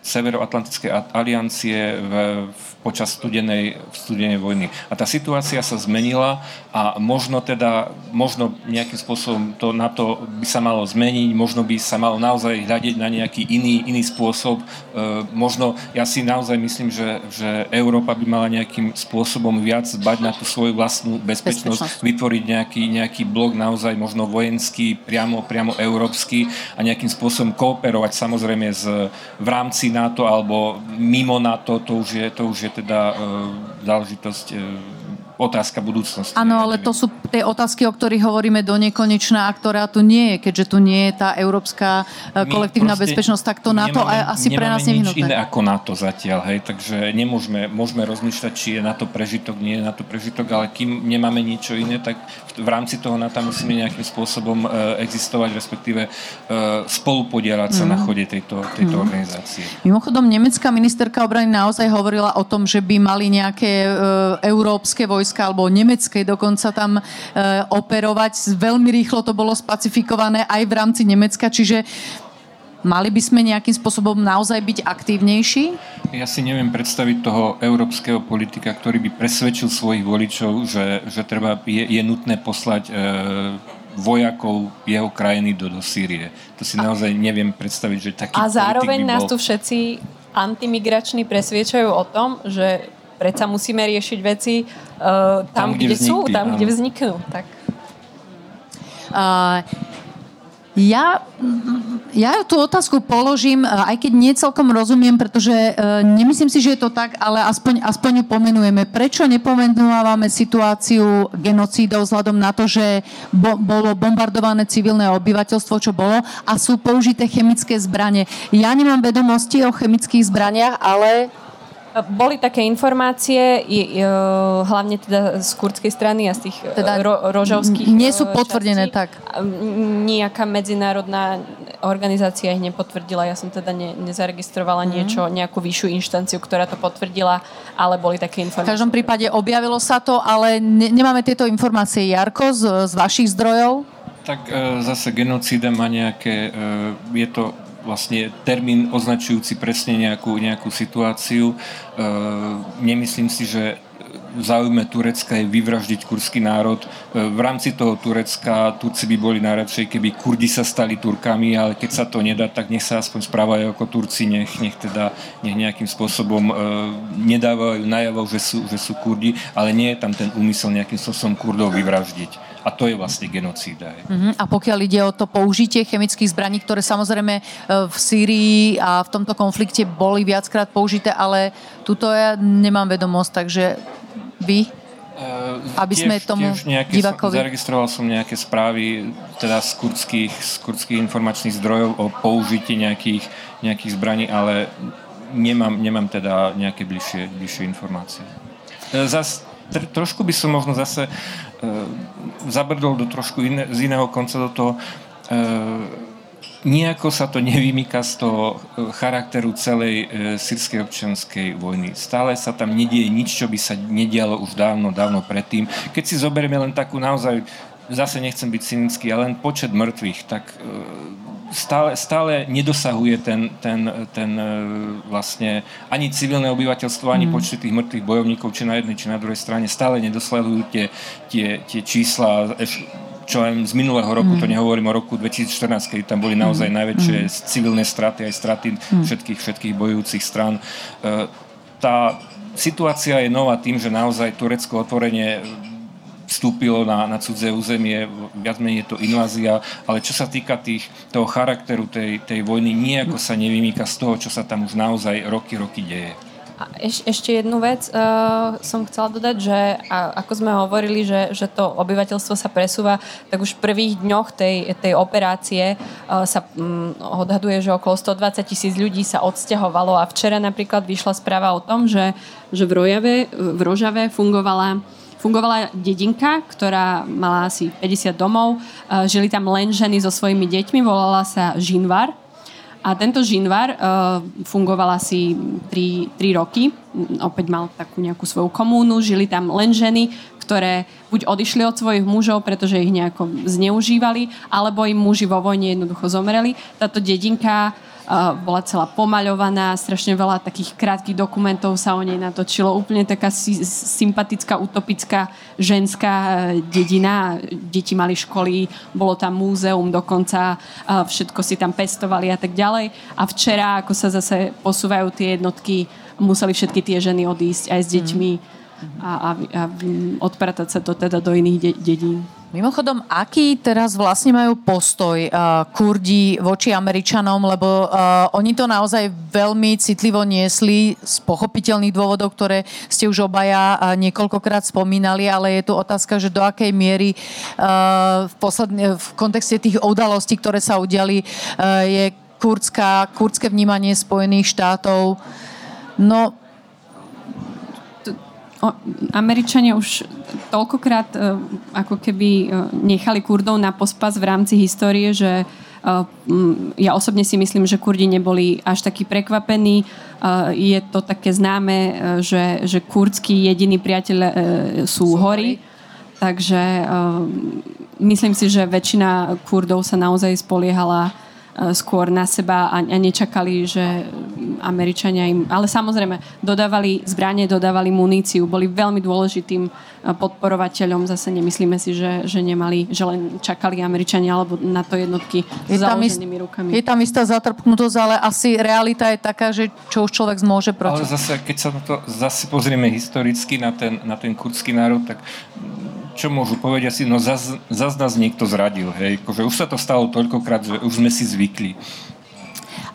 C: Severoatlantickej aliancie v, v počas studenej, studenej vojny. A tá situácia sa zmenila a možno teda, možno nejakým spôsobom to na to by sa malo zmeniť, možno by sa malo naozaj hľadiť na nejaký iný, iný spôsob. E, možno, ja si naozaj myslím, že, že Európa by mala nejakým spôsobom viac bať na tú svoju vlastnú bezpečnosť, bezpečnosť. vytvoriť nejaký, nejaký blok naozaj možno vojenský, priamo, priamo európsky a nejakým spôsobom kooperovať samozrejme z, v rámci NATO alebo mimo NATO, to už je, to už je teda e, záležitosť e, otázka budúcnosti.
A: Áno, ale to sú tie otázky, o ktorých hovoríme do nekonečná a ktorá tu nie je, keďže tu nie je tá európska e, kolektívna bezpečnosť, tak to NATO nemáme, asi pre nás
C: nevyhnutné. iné ako NATO zatiaľ, hej, takže nemôžeme, môžeme rozmýšľať, či je NATO prežitok, nie je NATO prežitok, ale kým nemáme niečo iné, tak v rámci toho NATO musíme nejakým spôsobom e, existovať, respektíve e, spolupodielať sa mm. na mhm. chode tejto, tejto mm. organizácie.
A: Mimochodom, nemecká ministerka obrany naozaj hovorila o tom, že by mali nejaké európske vojska Slovenska alebo nemeckej dokonca tam e, operovať. Veľmi rýchlo to bolo spacifikované aj v rámci Nemecka, čiže Mali by sme nejakým spôsobom naozaj byť aktívnejší?
C: Ja si neviem predstaviť toho európskeho politika, ktorý by presvedčil svojich voličov, že, že treba, je, je nutné poslať e, vojakov jeho krajiny do, do Sýrie. To si naozaj neviem predstaviť, že taký
B: A zároveň by bol... nás tu všetci antimigrační presviečajú o tom, že predsa musíme riešiť veci tam, tam, kde, kde vznikli, sú, tam, áno. kde vzniknú. Tak.
A: Uh, ja, ja tú otázku položím, aj keď nie celkom rozumiem, pretože uh, nemyslím si, že je to tak, ale aspoň, aspoň ju pomenujeme. Prečo nepomenúvame situáciu genocídov vzhľadom na to, že bo, bolo bombardované civilné obyvateľstvo, čo bolo, a sú použité chemické zbranie. Ja nemám vedomosti o chemických zbraniach, ale
B: boli také informácie, hlavne teda z kurdskej strany a z tých teda ro- rožovských
A: Nie sú potvrdené častí. tak.
B: Nejaká medzinárodná organizácia ich nepotvrdila. Ja som teda ne, nezaregistrovala mm. niečo, nejakú vyššiu inštanciu, ktorá to potvrdila, ale boli také informácie.
A: V každom prípade objavilo sa to, ale ne, nemáme tieto informácie. Jarko, z, z vašich zdrojov?
C: Tak e, zase genocída má nejaké, e, je to vlastne termín označujúci presne nejakú, nejakú situáciu. E, nemyslím si, že v záujme Turecka je vyvraždiť kurský národ. E, v rámci toho Turecka Turci by boli najradšej, keby Kurdi sa stali Turkami, ale keď sa to nedá, tak nech sa aspoň správajú ako Turci, nech, nech teda nech nejakým spôsobom e, nedávajú najavo, že sú, že sú Kurdi, ale nie je tam ten úmysel nejakým spôsobom Kurdov vyvraždiť. A to je vlastne genocída.
A: Uh-huh. A pokiaľ ide o to použitie chemických zbraní, ktoré samozrejme e, v Sýrii a v tomto konflikte boli viackrát použité, ale tuto ja nemám vedomosť, takže vy? Uh, aby tiež, sme tomu nejaké, divakovi...
C: Zaregistroval som nejaké správy teda z kurdských, z kurdských informačných zdrojov o použití nejakých, nejakých zbraní, ale nemám, nemám teda nejaké bližšie, bližšie informácie. E, zas, tr- trošku by som možno zase E, zabrdol do trošku iné, z iného konca do toho. E, nejako sa to nevymýka z toho e, charakteru celej sírskej občianskej vojny. Stále sa tam nedieje nič, čo by sa nedialo už dávno, dávno predtým. Keď si zoberieme len takú naozaj, zase nechcem byť cynický, ale len počet mŕtvych, tak stále, stále nedosahuje ten, ten, ten e, vlastne ani civilné obyvateľstvo, ani mm. počty tých mŕtvych bojovníkov, či na jednej, či na druhej strane, stále nedosahujú tie, tie, tie čísla čo aj z minulého roku, mm. to nehovorím o roku 2014, keď tam boli naozaj mm. najväčšie mm. civilné straty, aj straty mm. všetkých, všetkých bojujúcich strán. E, tá situácia je nová tým, že naozaj Turecko otvorenie vstúpilo na, na cudzie územie, viac menej je to invázia, ale čo sa týka tých, toho charakteru tej, tej vojny, nejako sa nevymýka z toho, čo sa tam už naozaj roky, roky deje.
B: A eš, ešte jednu vec uh, som chcela dodať, že a, ako sme hovorili, že, že to obyvateľstvo sa presúva, tak už v prvých dňoch tej, tej operácie uh, sa um, odhaduje, že okolo 120 tisíc ľudí sa odsťahovalo a včera napríklad vyšla správa o tom, že, že v, Rojave, v Rožave fungovala fungovala dedinka, ktorá mala asi 50 domov. Uh, žili tam len ženy so svojimi deťmi, volala sa Žinvar. A tento žinvar uh, fungoval asi 3, 3 roky. Opäť mal takú nejakú svoju komúnu. Žili tam len ženy, ktoré buď odišli od svojich mužov, pretože ich nejako zneužívali, alebo im muži vo vojne jednoducho zomreli. Táto dedinka bola celá pomaľovaná, strašne veľa takých krátkých dokumentov sa o nej natočilo. Úplne taká sympatická, utopická ženská e, dedina. Deti mali školy, bolo tam múzeum dokonca, všetko si tam pestovali a tak ďalej. A včera, ako sa zase posúvajú tie jednotky, museli všetky tie ženy odísť aj s deťmi a, a, a odpratať sa to teda do iných de- dedín.
A: Mimochodom, aký teraz vlastne majú postoj uh, Kurdi voči Američanom, lebo uh, oni to naozaj veľmi citlivo niesli z pochopiteľných dôvodov, ktoré ste už obaja uh, niekoľkokrát spomínali, ale je tu otázka, že do akej miery uh, v, posledne, v kontexte tých udalostí, ktoré sa udiali, uh, je kurdská, kurdské vnímanie Spojených štátov? No,
B: Američania už toľkokrát uh, ako keby uh, nechali Kurdov na pospas v rámci histórie, že uh, ja osobne si myslím, že Kurdi neboli až takí prekvapení. Je to také známe, že, že kurdský jediný priateľ sú hory. Takže myslím si, že väčšina Kurdov sa naozaj spoliehala E, skôr na seba a, a nečakali, že Američania im... Ale samozrejme, dodávali zbranie, dodávali muníciu, boli veľmi dôležitým e, podporovateľom. Zase nemyslíme si, že, že nemali, že len čakali Američania alebo na to jednotky je s založenými ist, rukami.
A: Je tam istá zatrpknutosť, ale asi realita je taká, že čo už človek môže proti.
C: Ale zase, keď sa na to zase pozrieme historicky na ten, na ten kurdský národ, tak čo môžu povedať si, no zase zaz nás niekto zradil, hej, akože už sa to stalo toľkokrát, že už sme si zvykli.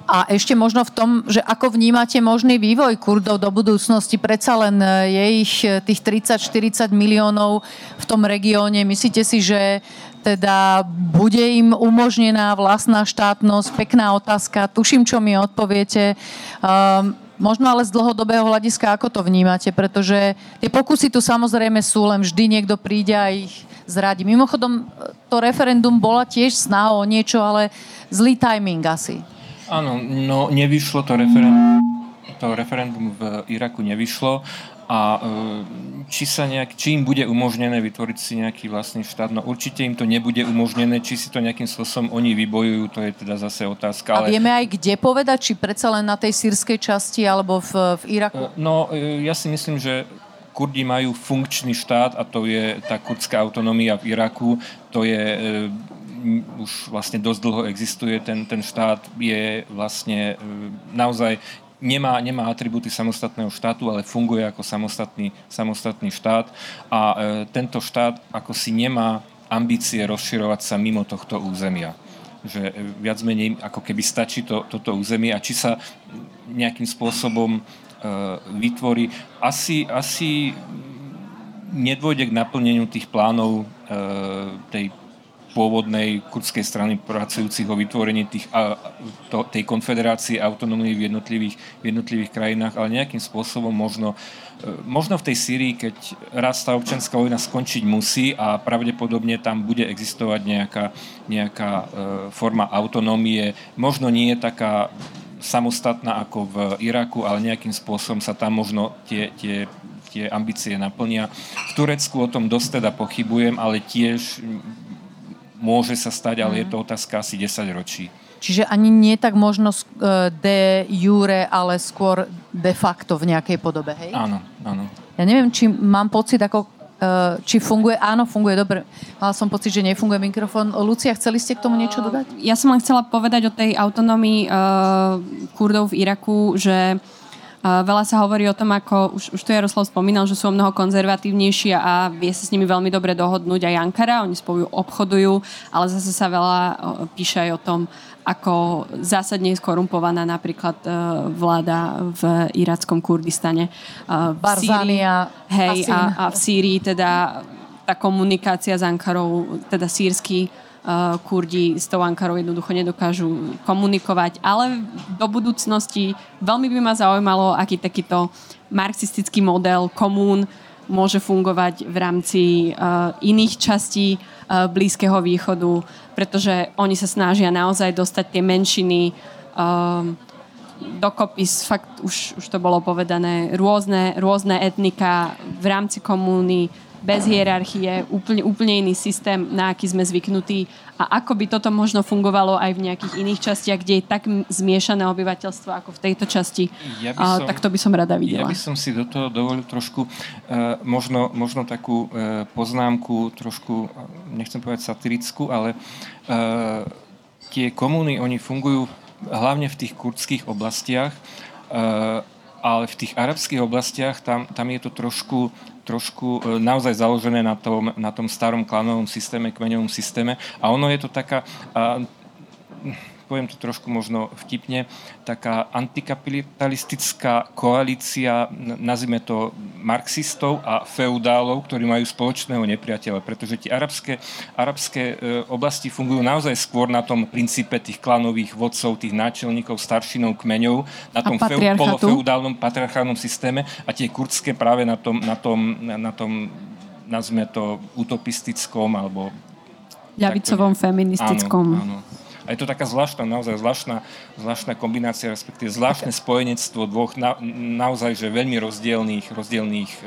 A: A ešte možno v tom, že ako vnímate možný vývoj Kurdov do budúcnosti, predsa len e, je ich e, tých 30-40 miliónov v tom regióne. Myslíte si, že teda bude im umožnená vlastná štátnosť? Pekná otázka. Tuším, čo mi odpoviete. Um, Možno ale z dlhodobého hľadiska, ako to vnímate? Pretože tie pokusy tu samozrejme sú, len vždy niekto príde a ich zradí. Mimochodom, to referendum bola tiež snaha o niečo, ale zlý timing asi.
C: Áno, no nevyšlo to referendum. To referendum v Iraku nevyšlo a e, či, sa nejak, či im bude umožnené vytvoriť si nejaký vlastný štát. No určite im to nebude umožnené, či si to nejakým spôsobom oni vybojujú, to je teda zase otázka.
A: Ale... A vieme aj kde povedať, či predsa len na tej sírskej časti alebo v, v Iraku? E,
C: no, e, ja si myslím, že Kurdi majú funkčný štát a to je tá kurdská autonómia v Iraku. To je už vlastne dosť dlho existuje ten, ten štát, je vlastne naozaj nemá, nemá atribúty samostatného štátu, ale funguje ako samostatný, samostatný štát a e, tento štát ako si nemá ambície rozširovať sa mimo tohto územia. Že e, viac menej ako keby stačí to, toto územie a či sa nejakým spôsobom e, vytvorí. Asi, asi nedôjde k naplneniu tých plánov e, tej pôvodnej kurdskej strany pracujúcich o vytvorení tých, a, to, tej konfederácie autonómie v jednotlivých, v jednotlivých krajinách, ale nejakým spôsobom možno, e, možno v tej Sýrii, keď raz tá občianská vojna skončiť musí a pravdepodobne tam bude existovať nejaká, nejaká e, forma autonómie, možno nie je taká samostatná ako v Iraku, ale nejakým spôsobom sa tam možno tie, tie tie ambície naplnia. V Turecku o tom dosť teda pochybujem, ale tiež môže sa stať, ale mm. je to otázka asi 10 ročí.
A: Čiže ani nie tak možno e, de jure, ale skôr de facto v nejakej podobe, hej?
C: Áno, áno.
A: Ja neviem, či mám pocit, ako, e, či funguje, áno, funguje dobre. Mala som pocit, že nefunguje mikrofón. Lucia, chceli ste k tomu niečo dodať?
B: Ja som len chcela povedať o tej autonómii uh, Kurdov v Iraku, že Veľa sa hovorí o tom, ako už, už tu Jaroslav spomínal, že sú o mnoho konzervatívnejší a vie sa s nimi veľmi dobre dohodnúť aj Ankara, oni spolu obchodujú, ale zase sa veľa píše aj o tom, ako zásadne je skorumpovaná napríklad uh, vláda v irackom Kurdistane.
A: Uh, Barzania.
B: Hej, a, a v Sýrii teda tá komunikácia s Ankarou, teda sírsky Kurdi s tou Ankarou jednoducho nedokážu komunikovať, ale do budúcnosti veľmi by ma zaujímalo, aký takýto marxistický model komún môže fungovať v rámci uh, iných častí uh, Blízkeho východu, pretože oni sa snažia naozaj dostať tie menšiny uh, dokopy, fakt už, už to bolo povedané, rôzne, rôzne etnika v rámci komúny, bez hierarchie, úplne, úplne iný systém, na aký sme zvyknutí a ako by toto možno fungovalo aj v nejakých iných častiach, kde je tak zmiešané obyvateľstvo ako v tejto časti. Ja by som, tak to by som rada videla.
C: Ja by som si do toho dovolil trošku uh, možno, možno takú uh, poznámku, trošku, nechcem povedať satirickú, ale uh, tie komúny, oni fungujú hlavne v tých kurdských oblastiach, ale v tých arabských oblastiach tam, tam je to trošku trošku e, naozaj založené na tom, na tom starom klanovom systéme, kmeňovom systéme. A ono je to taká, a, poviem to trošku možno vtipne, taká antikapitalistická koalícia, nazvime to marxistov a feudálov, ktorí majú spoločného nepriateľa, pretože tie arabské, arabské e, oblasti fungujú naozaj skôr na tom princípe tých klanových vodcov, tých náčelníkov, staršinov, kmeňov, na tom feu, polofeudálnom patriarchálnom systéme a tie kurdské práve na tom, na tom, na tom nazvime to utopistickom alebo
B: ľavicovom, feministickom.
C: Áno, áno. A je to taká zvláštna, naozaj zvláštna, zvláštna kombinácia, respektíve zvláštne spojenectvo dvoch na, naozaj že veľmi rozdielných, rozdielných e,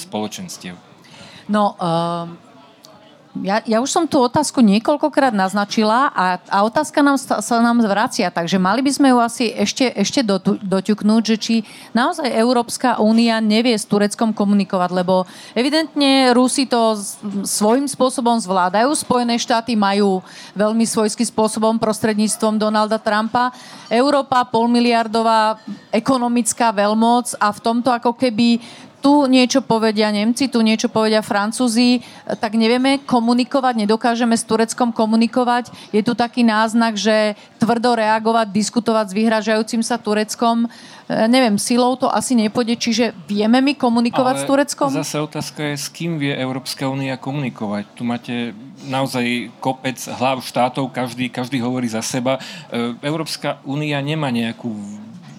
C: spoločenstiev.
A: No, um ja, ja už som tú otázku niekoľkokrát naznačila a, a otázka nám, sa nám vracia, takže mali by sme ju asi ešte, ešte dotu, doťuknúť, že či naozaj Európska únia nevie s Tureckom komunikovať, lebo evidentne Rusi to svojím spôsobom zvládajú, Spojené štáty majú veľmi svojským spôsobom prostredníctvom Donalda Trumpa, Európa polmiliardová ekonomická veľmoc a v tomto ako keby tu niečo povedia Nemci, tu niečo povedia Francúzi, tak nevieme komunikovať, nedokážeme s Tureckom komunikovať. Je tu taký náznak, že tvrdo reagovať, diskutovať s vyhražajúcim sa Tureckom. E, neviem, silou to asi nepôjde, čiže vieme my komunikovať Ale s Tureckom?
C: zase otázka je, s kým vie Európska únia komunikovať. Tu máte naozaj kopec hlav štátov, každý, každý hovorí za seba. E, Európska únia nemá nejakú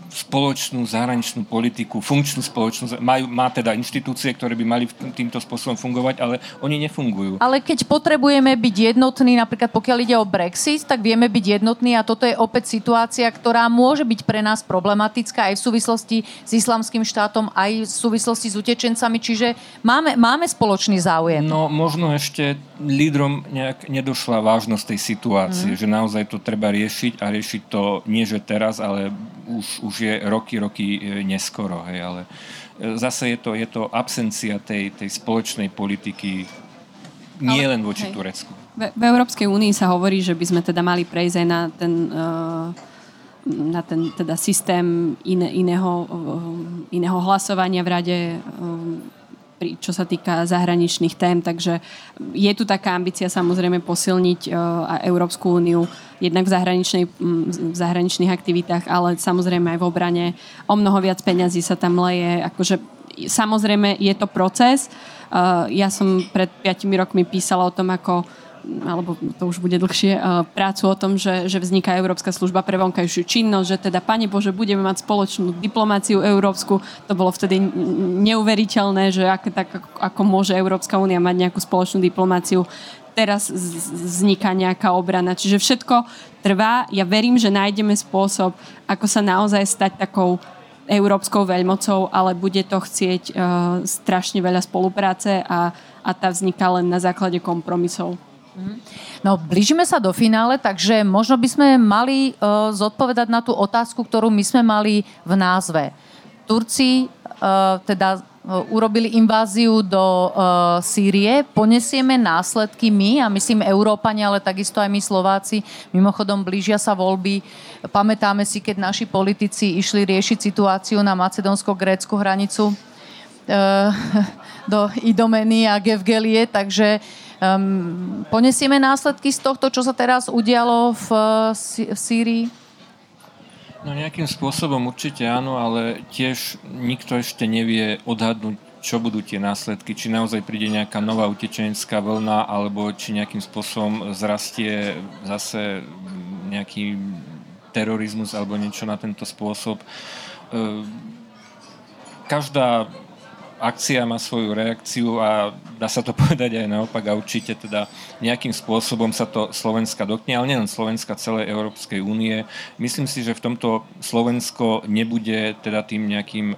C: spoločnú zahraničnú politiku, funkčnú spoločnú, majú, má teda inštitúcie, ktoré by mali týmto spôsobom fungovať, ale oni nefungujú.
A: Ale keď potrebujeme byť jednotní, napríklad pokiaľ ide o Brexit, tak vieme byť jednotní a toto je opäť situácia, ktorá môže byť pre nás problematická aj v súvislosti s islamským štátom, aj v súvislosti s utečencami, čiže máme, máme spoločný záujem.
C: No možno ešte lídrom nejak nedošla vážnosť tej situácie, mm. že naozaj to treba riešiť a riešiť to nie že teraz, ale už, už je roky, roky e, neskoro. Hej, ale e, zase je to, je to absencia tej, tej spoločnej politiky nie ale, len voči hej. Turecku.
B: V, v Európskej únii sa hovorí, že by sme teda mali prejsť aj na ten, uh, na ten teda systém iné, iného, iného hlasovania v rade čo sa týka zahraničných tém, takže je tu taká ambícia samozrejme posilniť uh, Európsku úniu jednak v, zahraničnej, v zahraničných aktivitách, ale samozrejme aj v obrane. O mnoho viac peňazí sa tam leje. Akože, samozrejme je to proces. Uh, ja som pred 5 rokmi písala o tom, ako alebo to už bude dlhšie, prácu o tom, že, že vzniká Európska služba pre vonkajšiu činnosť, že teda, Pane Bože, budeme mať spoločnú diplomáciu európsku. To bolo vtedy neuveriteľné, že ak, tak, ako môže Európska únia mať nejakú spoločnú diplomáciu teraz vzniká nejaká obrana. Čiže všetko trvá. Ja verím, že nájdeme spôsob, ako sa naozaj stať takou európskou veľmocou, ale bude to chcieť uh, strašne veľa spolupráce a, a tá vzniká len na základe kompromisov.
A: Mhm. No, blížime sa do finále, takže možno by sme mali uh, zodpovedať na tú otázku, ktorú my sme mali v názve. Turci uh, teda uh, urobili inváziu do uh, Sýrie, ponesieme následky my, a myslím Európania, ale takisto aj my Slováci. Mimochodom, blížia sa voľby. Pamätáme si, keď naši politici išli riešiť situáciu na macedónsko-grécku hranicu uh, do Idomeny a Gevgelie, takže Um, ponesieme následky z tohto, čo sa teraz udialo v, v Sýrii?
C: No nejakým spôsobom určite áno, ale tiež nikto ešte nevie odhadnúť, čo budú tie následky, či naozaj príde nejaká nová utečenská vlna, alebo či nejakým spôsobom zrastie zase nejaký terorizmus alebo niečo na tento spôsob. Ehm, každá akcia má svoju reakciu a dá sa to povedať aj naopak a určite teda nejakým spôsobom sa to Slovenska dotkne, ale nielen Slovenska, celej Európskej únie. Myslím si, že v tomto Slovensko nebude teda tým nejakým e,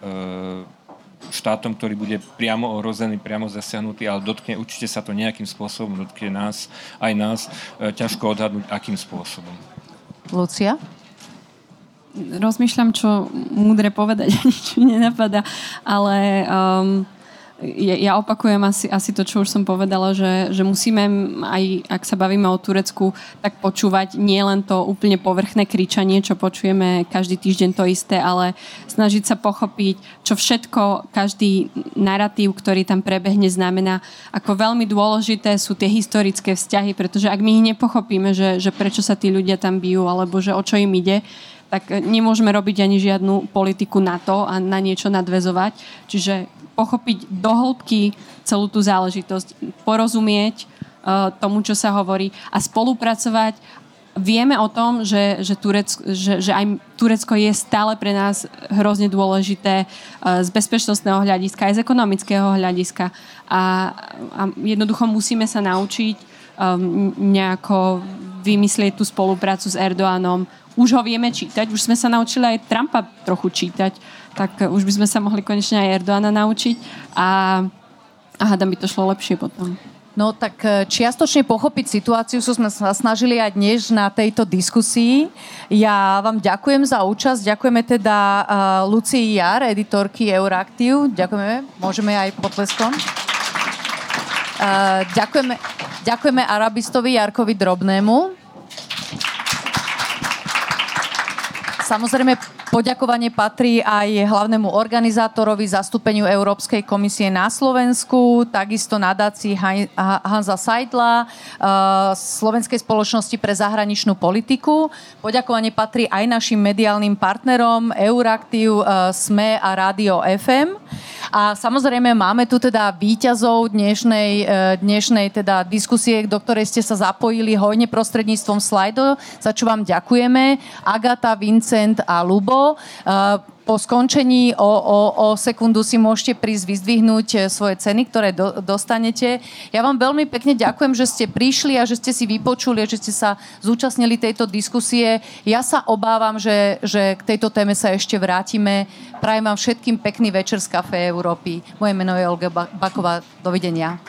C: štátom, ktorý bude priamo ohrozený, priamo zasiahnutý, ale dotkne, určite sa to nejakým spôsobom dotkne nás, aj nás. E, ťažko odhadnúť, akým spôsobom.
A: Lucia?
B: Rozmýšľam, čo múdre povedať, ani čo nenapadá, ale um, ja opakujem asi, asi to, čo už som povedala, že, že musíme aj, ak sa bavíme o Turecku, tak počúvať nie len to úplne povrchné kričanie, čo počujeme každý týždeň to isté, ale snažiť sa pochopiť, čo všetko, každý narratív, ktorý tam prebehne, znamená. Ako veľmi dôležité sú tie historické vzťahy, pretože ak my ich nepochopíme, že, že prečo sa tí ľudia tam bijú, alebo že o čo im ide, tak nemôžeme robiť ani žiadnu politiku na to a na niečo nadvezovať. Čiže pochopiť do hĺbky celú tú záležitosť, porozumieť uh, tomu, čo sa hovorí a spolupracovať. Vieme o tom, že, že, Turecko, že, že aj Turecko je stále pre nás hrozne dôležité uh, z bezpečnostného hľadiska, aj z ekonomického hľadiska. A, a jednoducho musíme sa naučiť um, nejako vymyslieť tú spoluprácu s Erdoánom. Už ho vieme čítať, už sme sa naučili aj Trumpa trochu čítať tak už by sme sa mohli konečne aj Erdoána naučiť a, a hádam by to šlo lepšie potom.
A: No tak e, čiastočne pochopiť situáciu sú sme sa snažili aj dnes na tejto diskusii. Ja vám ďakujem za účasť. Ďakujeme teda uh, Lucii Jar, editorky Euraktiv. Ďakujeme. Môžeme aj potleskom. Uh, ďakujeme, ďakujeme arabistovi Jarkovi Drobnému. Samozrejme, Poďakovanie patrí aj hlavnému organizátorovi zastúpeniu Európskej komisie na Slovensku, takisto nadácii Hanza Seidla, eh, Slovenskej spoločnosti pre zahraničnú politiku. Poďakovanie patrí aj našim mediálnym partnerom Euraktiv, eh, SME a Rádio FM. A samozrejme máme tu teda výťazov dnešnej, e, dnešnej teda diskusie, do ktorej ste sa zapojili hojne prostredníctvom slajdo, za čo vám ďakujeme. Agata, Vincent a Lubo. E, po skončení o, o, o sekundu si môžete prísť vyzdvihnúť e, svoje ceny, ktoré do, dostanete. Ja vám veľmi pekne ďakujem, že ste prišli a že ste si vypočuli že ste sa zúčastnili tejto diskusie. Ja sa obávam, že, že k tejto téme sa ešte vrátime. Prajem vám všetkým pekný večer z Café Európy. Moje meno je Olga Baková. Dovidenia.